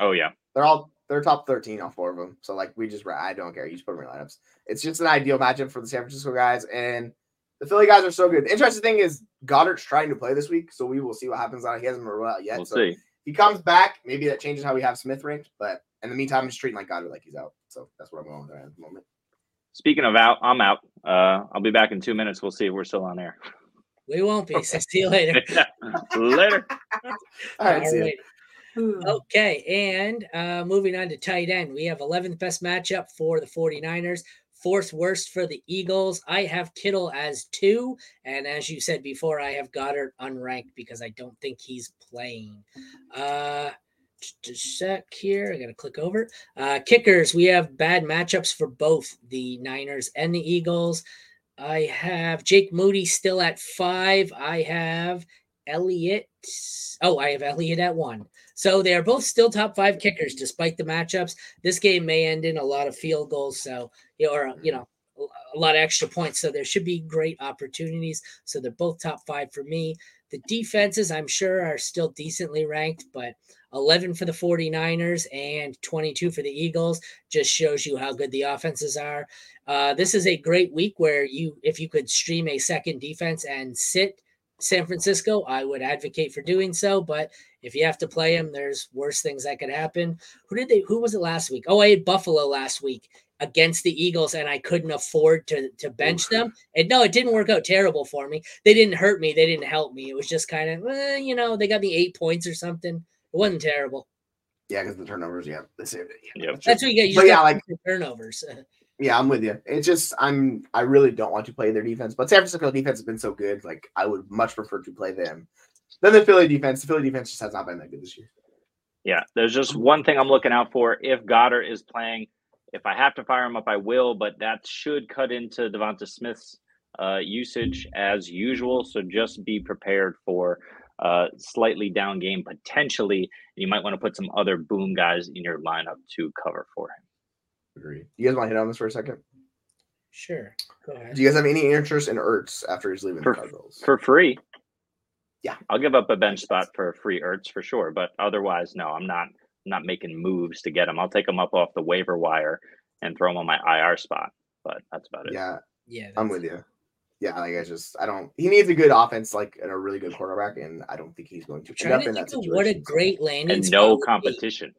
Oh yeah, they're all they're top 13 all four of them. So like we just I don't care. You just put them in lineups. It's just an ideal matchup for the San Francisco guys and the Philly guys are so good. The interesting thing is Goedert's trying to play this week, so we will see what happens on it. He hasn't been ruled out yet. We'll so see. he comes back, maybe that changes how we have Smith ranked. But in the meantime, I'm just treating like Goedert like he's out. So that's what I'm going with at the moment. Speaking of out, I'm out. Uh, I'll be back in two minutes. We'll see if we're still on air. We won't be. So see you later. (laughs) later. (laughs) All right. All right. Okay, and uh, moving on to tight end, we have 11th best matchup for the 49ers. Fourth worst for the Eagles. I have Kittle as two. And as you said before, I have Goedert unranked because I don't think he's playing. Uh, just a sec here. I got to click over. Uh, kickers, we have bad matchups for both the Niners and the Eagles. I have Jake Moody still at five. I have Elliott. Oh, I have Elliott at one. So they are both still top five kickers despite the matchups. This game may end in a lot of field goals, so or you know a lot of extra points. So there should be great opportunities. So they're both top five for me. The defenses, I'm sure, are still decently ranked, but 11 for the 49ers and 22 for the Eagles just shows you how good the offenses are. Uh, this is a great week where you, if you could stream a second defense and sit San Francisco, I would advocate for doing so. But if you have to play them, there's worse things that could happen. Who did they? Who was it last week? Oh, I had Buffalo last week against the Eagles, and I couldn't afford to to bench them. And no, it didn't work out terrible for me. They didn't hurt me. They didn't help me. It was just kind of, eh, you know, they got me eight points or something. It wasn't terrible. Yeah, because the turnovers. Yeah, they saved it. Yeah, that's That's what you get. You But yeah, got like- turnovers. (laughs) Yeah, I'm with you. It's just I'm I really don't want to play their defense, but San Francisco defense has been so good. Like I would much prefer to play them than the Philly defense. The Philly defense just has not been that good this year. Yeah, there's just one thing I'm looking out for. If Goedert is playing, if I have to fire him up, I will, but that should cut into Devonta Smith's uh, usage as usual. So just be prepared for uh, slightly down game potentially. You might want to put some other boom guys in your lineup to cover for him. Agreed. You guys want to hit on this for a second? Sure. Go ahead. Do you guys have any interest in Ertz after he's leaving For- the Cardinals? For free. Yeah. I'll give up a bench spot for free Ertz for sure, but otherwise, no, I'm not not making moves to get him. I'll take him up off the waiver wire and throw him on my IR spot, but that's about it. yeah, Yeah, I'm with you. Yeah, like I just I don't. He needs a good offense, like and a really good quarterback, and I don't think he's going to end Trying up to in that think of situation. what a great landing And no competition.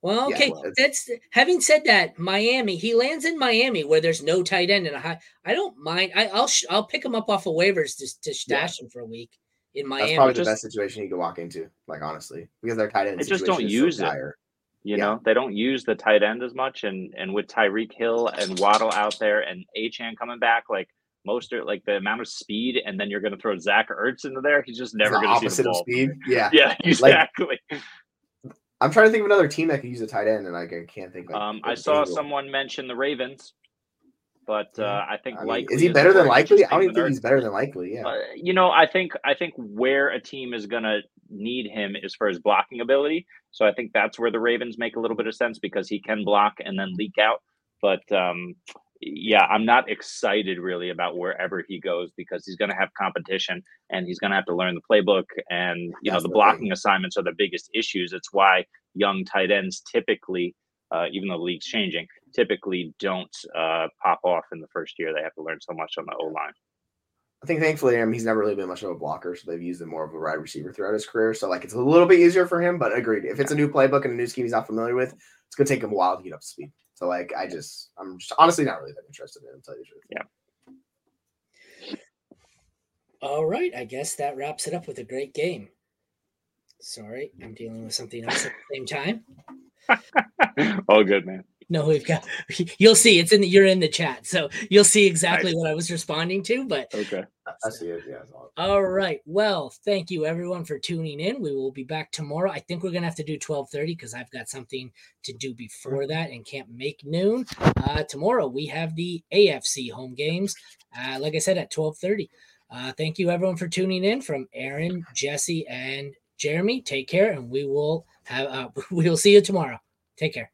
Well, Yeah, okay. well, that's having said that, Miami. He lands in Miami where there's no tight end and a high. I don't mind. I, I'll sh- I'll pick him up off of waivers to, to stash him for a week in That's Miami. probably the best situation he could walk into. Like honestly, because their tight end They just don't situation is so use it. dire. You Yeah. know, they don't use the tight end as much, and and with Tyreek Hill and Waddle out there and Achane coming back, like most are like the amount of speed, and then you're going to throw Zach Ertz into there. He's just never going to see opposite the of ball. speed. Yeah. (laughs) Yeah, exactly. I'm trying to think of another team that could use a tight end, and like, I can't think. Like, um, I saw someone mention the Ravens, but uh, I think I mean, likely is he better than Likely? I don't even think he's better than Likely. Yeah. Uh, you know, I think I think where a team is going to need him is for his blocking ability. So I think that's where the Ravens make a little bit of sense because he can block and then leak out. But um, yeah, I'm not excited really about wherever he goes because he's going to have competition and he's going to have to learn the playbook. And you know, That's the the blocking thing. assignments are the biggest issues. It's why young tight ends typically, uh, even though the league's changing, typically don't uh, pop off in the first year. They have to learn so much on the O line. I think thankfully him, he's never really been much of a blocker, so they've used him more of a wide receiver throughout his career. So like it's a little bit easier for him, but agreed. If it's a new playbook and a new scheme he's not familiar with, it's gonna take him a while to get up to speed. So like I just I'm just honestly not really that interested in him, to tell you the truth. Yeah. All right, I guess that wraps it up with a great game. Sorry, I'm dealing with something else at the same time. (laughs) All good, man. No, we've got. (laughs) You'll see. It's in. The, you're in the chat, so you'll see exactly what I was responding to. But Okay. I, I see it. Yeah. all- all right. Well, thank you everyone for tuning in. We will be back tomorrow. I think we're gonna have to do 12:30 because I've got something to do before that and can't make noon. Uh, tomorrow we have the AFC home games. Uh, like I said, at 12:30. Uh, thank you everyone for tuning in. From Aaron, Jesse, and Jeremy. Take care, and we will have. Uh, (laughs) we will see you tomorrow. Take care.